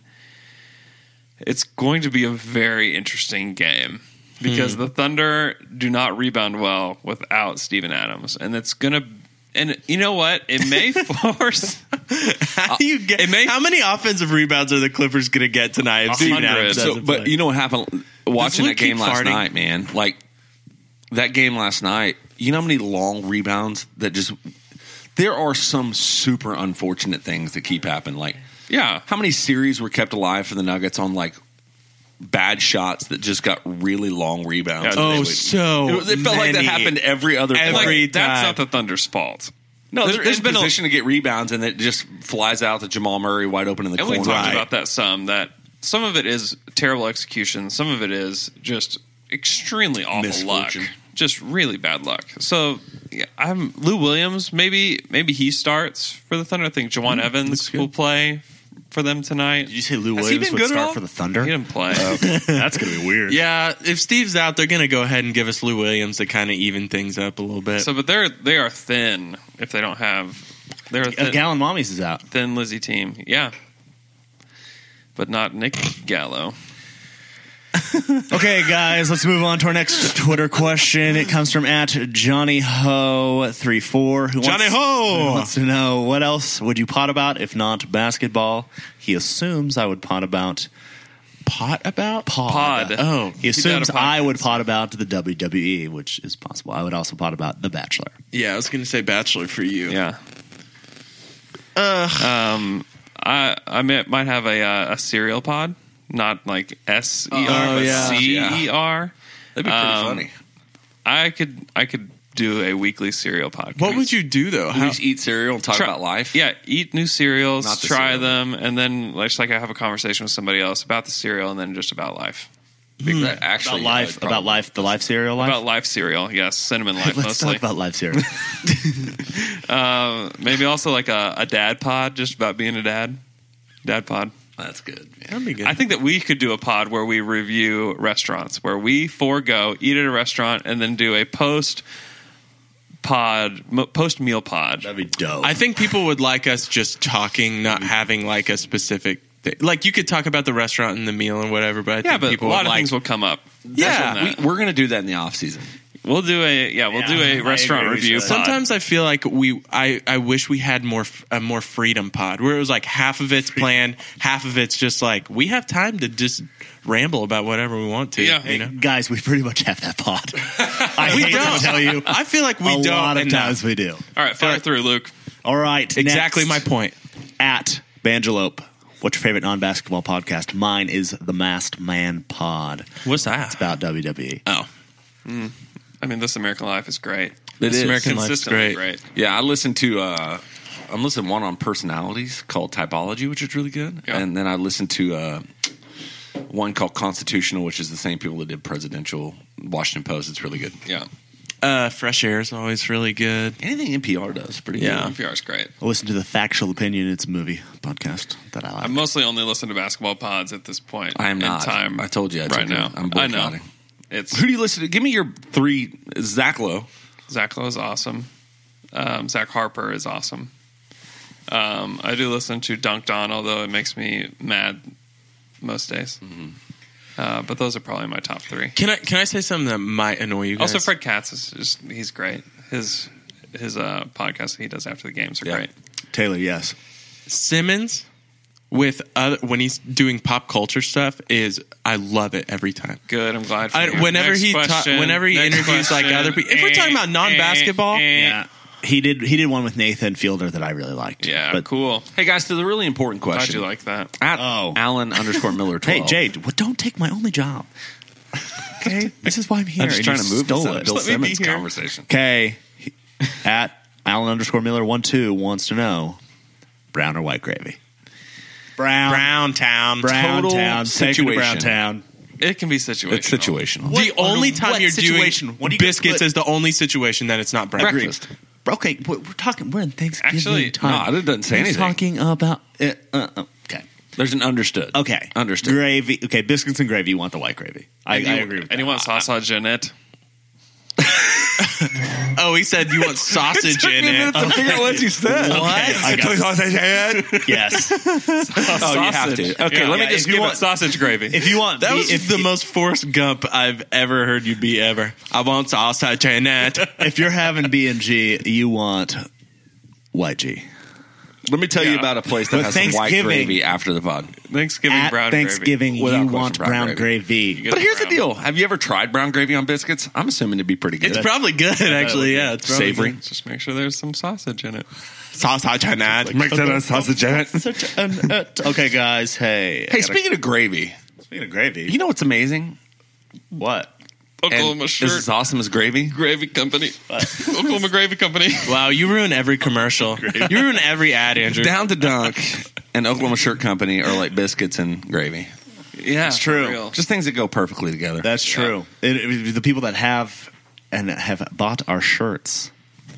it's going to be a very interesting game because hmm. the Thunder do not rebound well without Steven Adams, and it's gonna. And you know what? It may force. How do you get? It may- how many offensive rebounds are the Clippers going to get tonight? If Steven. Adams So, but play? you know what happened watching that game keep last farting? night, man? Like that game last night. You know how many long rebounds that just. There are some super unfortunate things that keep happening. Like yeah, how many series were kept alive for the Nuggets on like bad shots that just got really long rebounds? Yeah, oh, so it, was- it felt like that many. happened every other Every play. like, that's time. not the Thunder's fault. No, There's- they're there's in been a- position to get rebounds, and it just flies out to Jamal Murray wide open in the And we corner. talked about that some. That some of it is terrible execution. Some of it is just extremely awful Misfortune. luck. Just really bad luck. So yeah, I'm Lou Williams. Maybe maybe he starts for the Thunder. I think Jawun mm-hmm. Evans will play for them tonight. Did you say Lou Has he Williams been would good at start all? for the Thunder? He Thunder? didn't play. That's going to be weird. Yeah, if Steve's out, they're going to go ahead and give us Lou Williams to kind of even things up a little bit. So, but they're they are thin if they don't have. They're a Uh, thin, Gallon Mommies is out. thin Lizzie team. Yeah, but not Nick Gallo. Okay, guys, let's move on to our next Twitter question. It comes from at Johnny Ho three four. Who Johnny wants, Ho! who wants to know what else would you pot about if not basketball? He assumes I would pot about pot about pod. Pod. Oh, He assumes I would pot about the WWE, which is possible. I would also pot about The Bachelor. yeah. I was going to say Bachelor for you. Yeah. Um, I I might have a uh, a cereal pod, not like S E R, Oh, but yeah. C E R. That'd be pretty Um, funny. I could I could do a weekly cereal podcast. What would you do though? We How, just eat cereal and talk Try- about life. Yeah, eat new cereals, Not the try cereal. them, and then like, just like I have a conversation with somebody else about the cereal, and then just about life, That actually, About life, probably- about life, the life cereal life. about life cereal. Yes, cinnamon life Let's mostly. talk about life cereal. uh, maybe also like a, a dad pod, just about being a dad. Dad pod. That's good. man. that'd be good. I think that we could do a pod where we review restaurants, where we forego eat at a restaurant and then do a post pod, post meal pod. That'd be dope. I think people would like us just talking, not mm-hmm. having like a specific They- Like you could talk about the restaurant and the meal and whatever, but I Yeah, think but people a lot of like, things will come up. Yeah, That's We, we're going to do that in the off season. We'll do a yeah. We'll do Yeah, a I restaurant agree we review. should. pod. Sometimes I feel like we, I, I wish we had more, f- a more freedom pod where it was like half of it's planned, half of it's just like we have time to just ramble about whatever we want to. Yeah. you know. Guys, we pretty much have that pod. I We hate don't. to tell you. I feel like we a don't lot of enough. times we do. All right, fire through, Luke. All right. Exactly next, my point. At Bangelope. What's your favorite non basketball podcast? Mine is the Masked Man Pod. What's that? It's about. WWE. Oh, hmm. I mean, This American Life is great. It This is. American Life's is great. Yeah, I listen to. Uh, I'm listening one on personalities called Typology, which is really good, Yeah. and then I listen to uh, one called Constitutional, which is the same people that did Presidential Washington Post. It's really good. Yeah, Uh, Fresh Air is always really good. Anything NPR does, pretty Yeah. good. NPR is great. I listen to the Factual Opinion. It's a movie podcast that I like. I mostly only listen to basketball pods at this point. I am in not. Time I told you I right now. I'm I know. Boycotting. It's Who do you listen to? Give me your three. Zach Lowe. Zach Lowe is awesome. Um, Zach Harper is awesome. Um, I do listen to Dunc'd On, although it makes me mad most days. Mm-hmm. Uh, but those are probably my top three. Can I can I say something that might annoy you guys? Also, Fred Katz is just he's great. His his uh, podcast he does after the games are Yeah. great. Taylor, yes. Simmons with other when he's doing pop culture stuff is I love it every time. Good. I'm glad. For I, you. whenever Next he ta- question. whenever he Next interviews like other people, if we're talking about non basketball, Eh, eh, Yeah. He did he did one with Nathan Fielder that I really liked. Yeah, But cool. Hey guys, to the really important Glad question. you like that. At Oh. Alan underscore Miller. 12. Hey, Jade, well, don't take my only job. Okay, this is why I'm here. I'm just and trying to move stole this it. Bill Just let me be Simmons conversation. Okay, at Alan underscore Miller one two wants to know brown or white gravy. Brown, Brown Town. Brown Total Town, take me to Brown. Town. It can be situational. It's situational. the only under time you're situation? doing What are you biscuits is the only situation that it's not brown. Breakfast. Okay, we're, we're talking. We're in Thanksgiving Actually, time. no, it doesn't say We're anything. Talking about uh, uh, uh, okay, There's an understood. okay, Understood. Gravy. Okay, biscuits and gravy. You want the white gravy? I, And I agree. With And you that. want sausage in it? Oh, he said you want sausage in it. to figure out what you said. What? I got yes. Oh, you have to. Okay, Yeah. let me Yeah, just if you give want it. sausage gravy. If you want, That the- was if, the most Forrest Gump I've ever heard you be ever. I want sausage in it. if you're having B and G, you want white G. Let me tell you Yeah. about a place that With has some white Thanksgiving- gravy after the pod. Thanksgiving At brown Thanksgiving, gravy. Without you question, want brown brown, gravy. Get But it here's the brown. deal: Have you ever tried brown gravy on biscuits? I'm assuming it'd be pretty good. It's probably good, actually. Yeah, it's probably Savory. good. Just make sure there's some sausage in it. Sausage in it. Make that a sausage in it. Such an, uh, okay, guys. Hey, I Hey, gotta- speaking of gravy, speaking of gravy, you know what's amazing? what? Oklahoma And shirt This is awesome as gravy. gravy company. Oklahoma gravy company. Wow, you ruin every commercial. You ruin every ad, Andrew. Down to Dunk and Oklahoma Shirt Company are like biscuits and gravy. Yeah, It's true. Just things that go perfectly together. That's true. It- it- the people that have and have bought our shirts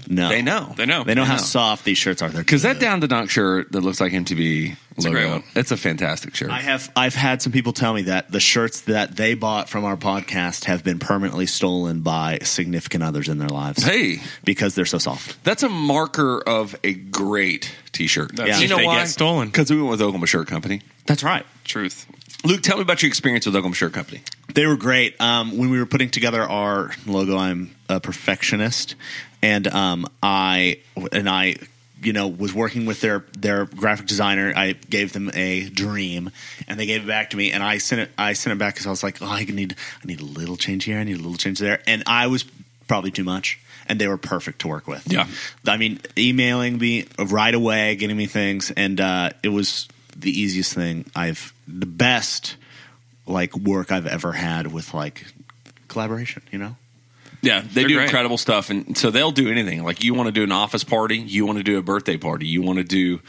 know. they know. They know. They know They how know. soft these shirts are. Because that. Down to Dunk shirt that looks like MTV It's a logo, great one. it's a fantastic shirt. I have I've had some people tell me that the shirts that they bought from our podcast have been permanently stolen by significant others in their lives. hey, because they're so soft. that's a marker of a great T-shirt. That's- you if know they why? get stolen. Because we went with Oklahoma Shirt Company. That's right. Truth. Luke, tell me about your experience with Oklahoma Shirt Company. They were great. Um, when we were putting together our logo, I'm a perfectionist, and um, I and I, you know, was working with their their graphic designer. I gave them a dream, and they gave it back to me. And I sent it. I sent it back because I was like, oh, I need I need a little change here. I need a little change there. And I was probably too much. And they were perfect to work with. Yeah. I mean, emailing me right away, getting me things, and uh, it was the easiest thing I've, the best like work I've ever had with like collaboration. You know, Yeah, they They're do great. incredible stuff, and so they'll do anything. Like you want to do an office party, you want to do a birthday party, you want to do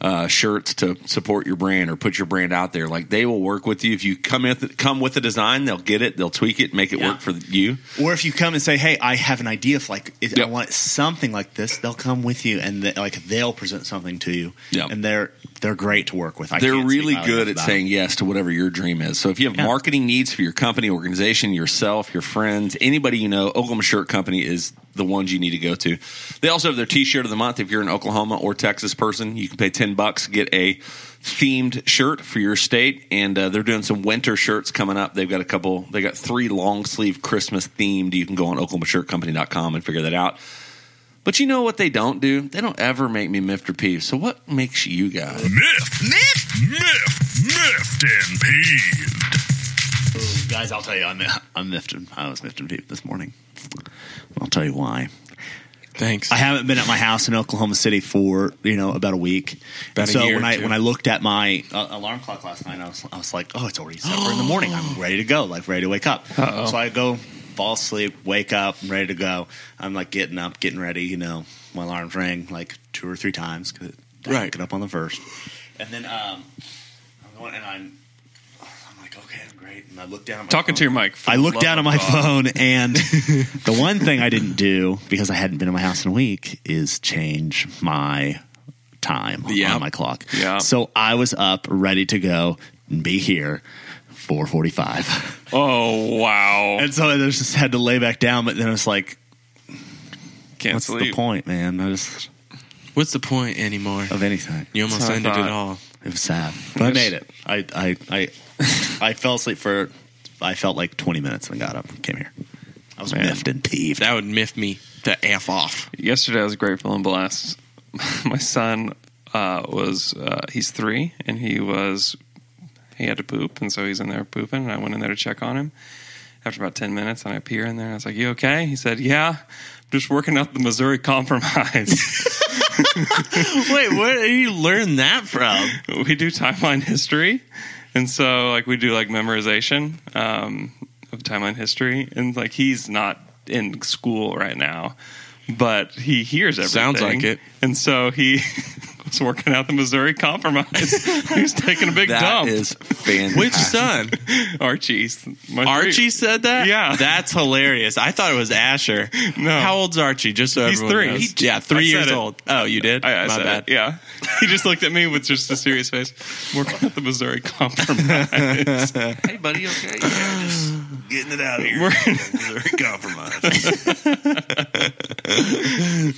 uh, shirts to support your brand or put your brand out there. Like they will work with you if you come with come with a design, they'll get it, they'll tweak it, make it Yeah. work for you. or if you come and say, "Hey, I have an idea. If like if I Yep. want something like this," they'll come with you and they, like they'll present something to you. Yep. and they're they're great to work with. I They're really good at saying yes to whatever your dream is. So if you have Yeah. marketing needs for your company, organization, yourself, your friends, anybody you know, Oklahoma Shirt Company is the ones you need to go to. They also have their T-shirt of the month. If you're an Oklahoma or Texas person, you can pay ten bucks get a themed shirt for your state, and uh, they're doing some winter shirts coming up. They've got a couple. They got three long sleeve Christmas themed. You can go on OklahomaShirtCompany.com and figure that out. But you know what they don't do? They don't ever make me miffed or peeved. So what makes you guys? Miffed, miffed, miffed, miffed and peeved. Guys, I'll tell you, I'm, I'm miffed. and- I was miffed and peeved this morning. I'll tell you why. Thanks. I haven't been at my house in Oklahoma City for you know about a week. About And a so year when or I two. when I looked at my uh, alarm clock last night, I was, I was like, oh, it's already seven in the morning. I'm ready to go, like ready to wake up. So I go fall asleep, wake up, I'm ready to go. I'm like getting up, getting ready. You know, my alarms rang like two or three times because Right. get up on the first, and then um, I'm going and I'm. I'm like, okay, I'm great. And I look down at my Talking phone. to your mic. I looked down at my God. phone, and the one thing I didn't do because I hadn't been in my house in a week is change my time Yeah. on my clock. Yeah. So I was up, ready to go, and be here. 445 Oh wow! and so I just had to lay back down but then it's like Can't sleep. what's sleep. the point man I just What's the point anymore? of anything You almost That's what I ended it thought. all. it was sad but I made it I I I, I fell asleep for I felt like 20 minutes and got up and came here I was Man. miffed and peeved That would miff me to f off. Yesterday I was grateful and blessed. My son uh, was uh, he's three and he was he had to poop and so he's in there pooping and I went in there to check on him. After about ten minutes, and I peer in there. and I was like, "You okay?" He said, "Yeah, I'm just working out the Missouri Compromise." Wait, where did you learn that from? we do timeline history, and so like we do like memorization um, of timeline history, and like he's not in school right now, but he hears everything. Sounds like it. and so he was working out the Missouri Compromise. He's taking a big That dump. is fantastic. Which son? Archie's my Archie three- said that? Yeah. That's hilarious. I thought it was Asher. No. How old's Archie? Just so He's everyone three. knows. He- yeah, three said years it. old. Oh, you did? I, I My said bad. it, Yeah, he just looked at me with just a serious face. Working out the Missouri Compromise. Hey, buddy, okay? Yeah, just getting it out of here. We're- Missouri compromise.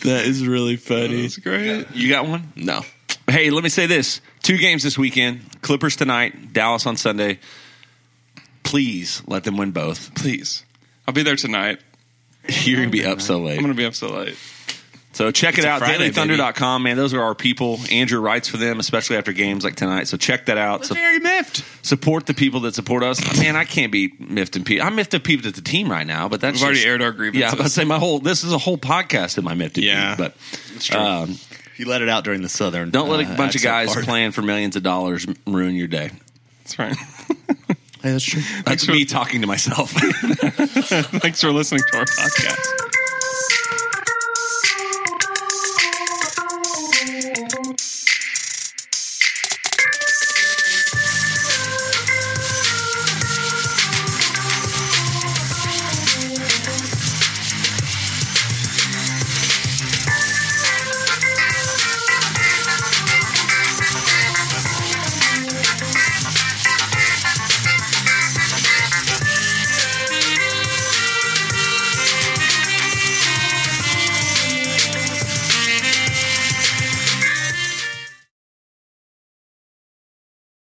That is really funny. That's great. You got one? No. Hey, let me say this: two games this weekend. Clippers tonight, Dallas on Sunday. Please let them win both. Please, I'll be there tonight. You're gonna be up so late. I'm going to be up so late. So check It's it a out. Friday, DailyThunder.com, man. Those are our people. Andrew writes for them, especially after games like tonight. So check that out. So very miffed support the people that support us. Man, I can't be miffed and peeved. I'm miffed and peeved at the team right now, but that's We've already aired our grievances. Yeah, I was about to say my whole. This is a whole podcast in my miffed and Yeah. peeved. But um, he let it out during the southern don't let a uh, bunch of guys part. playing for millions of dollars ruin your day. That's right. hey, that's true That's me talking to myself. Thanks for listening to our podcast.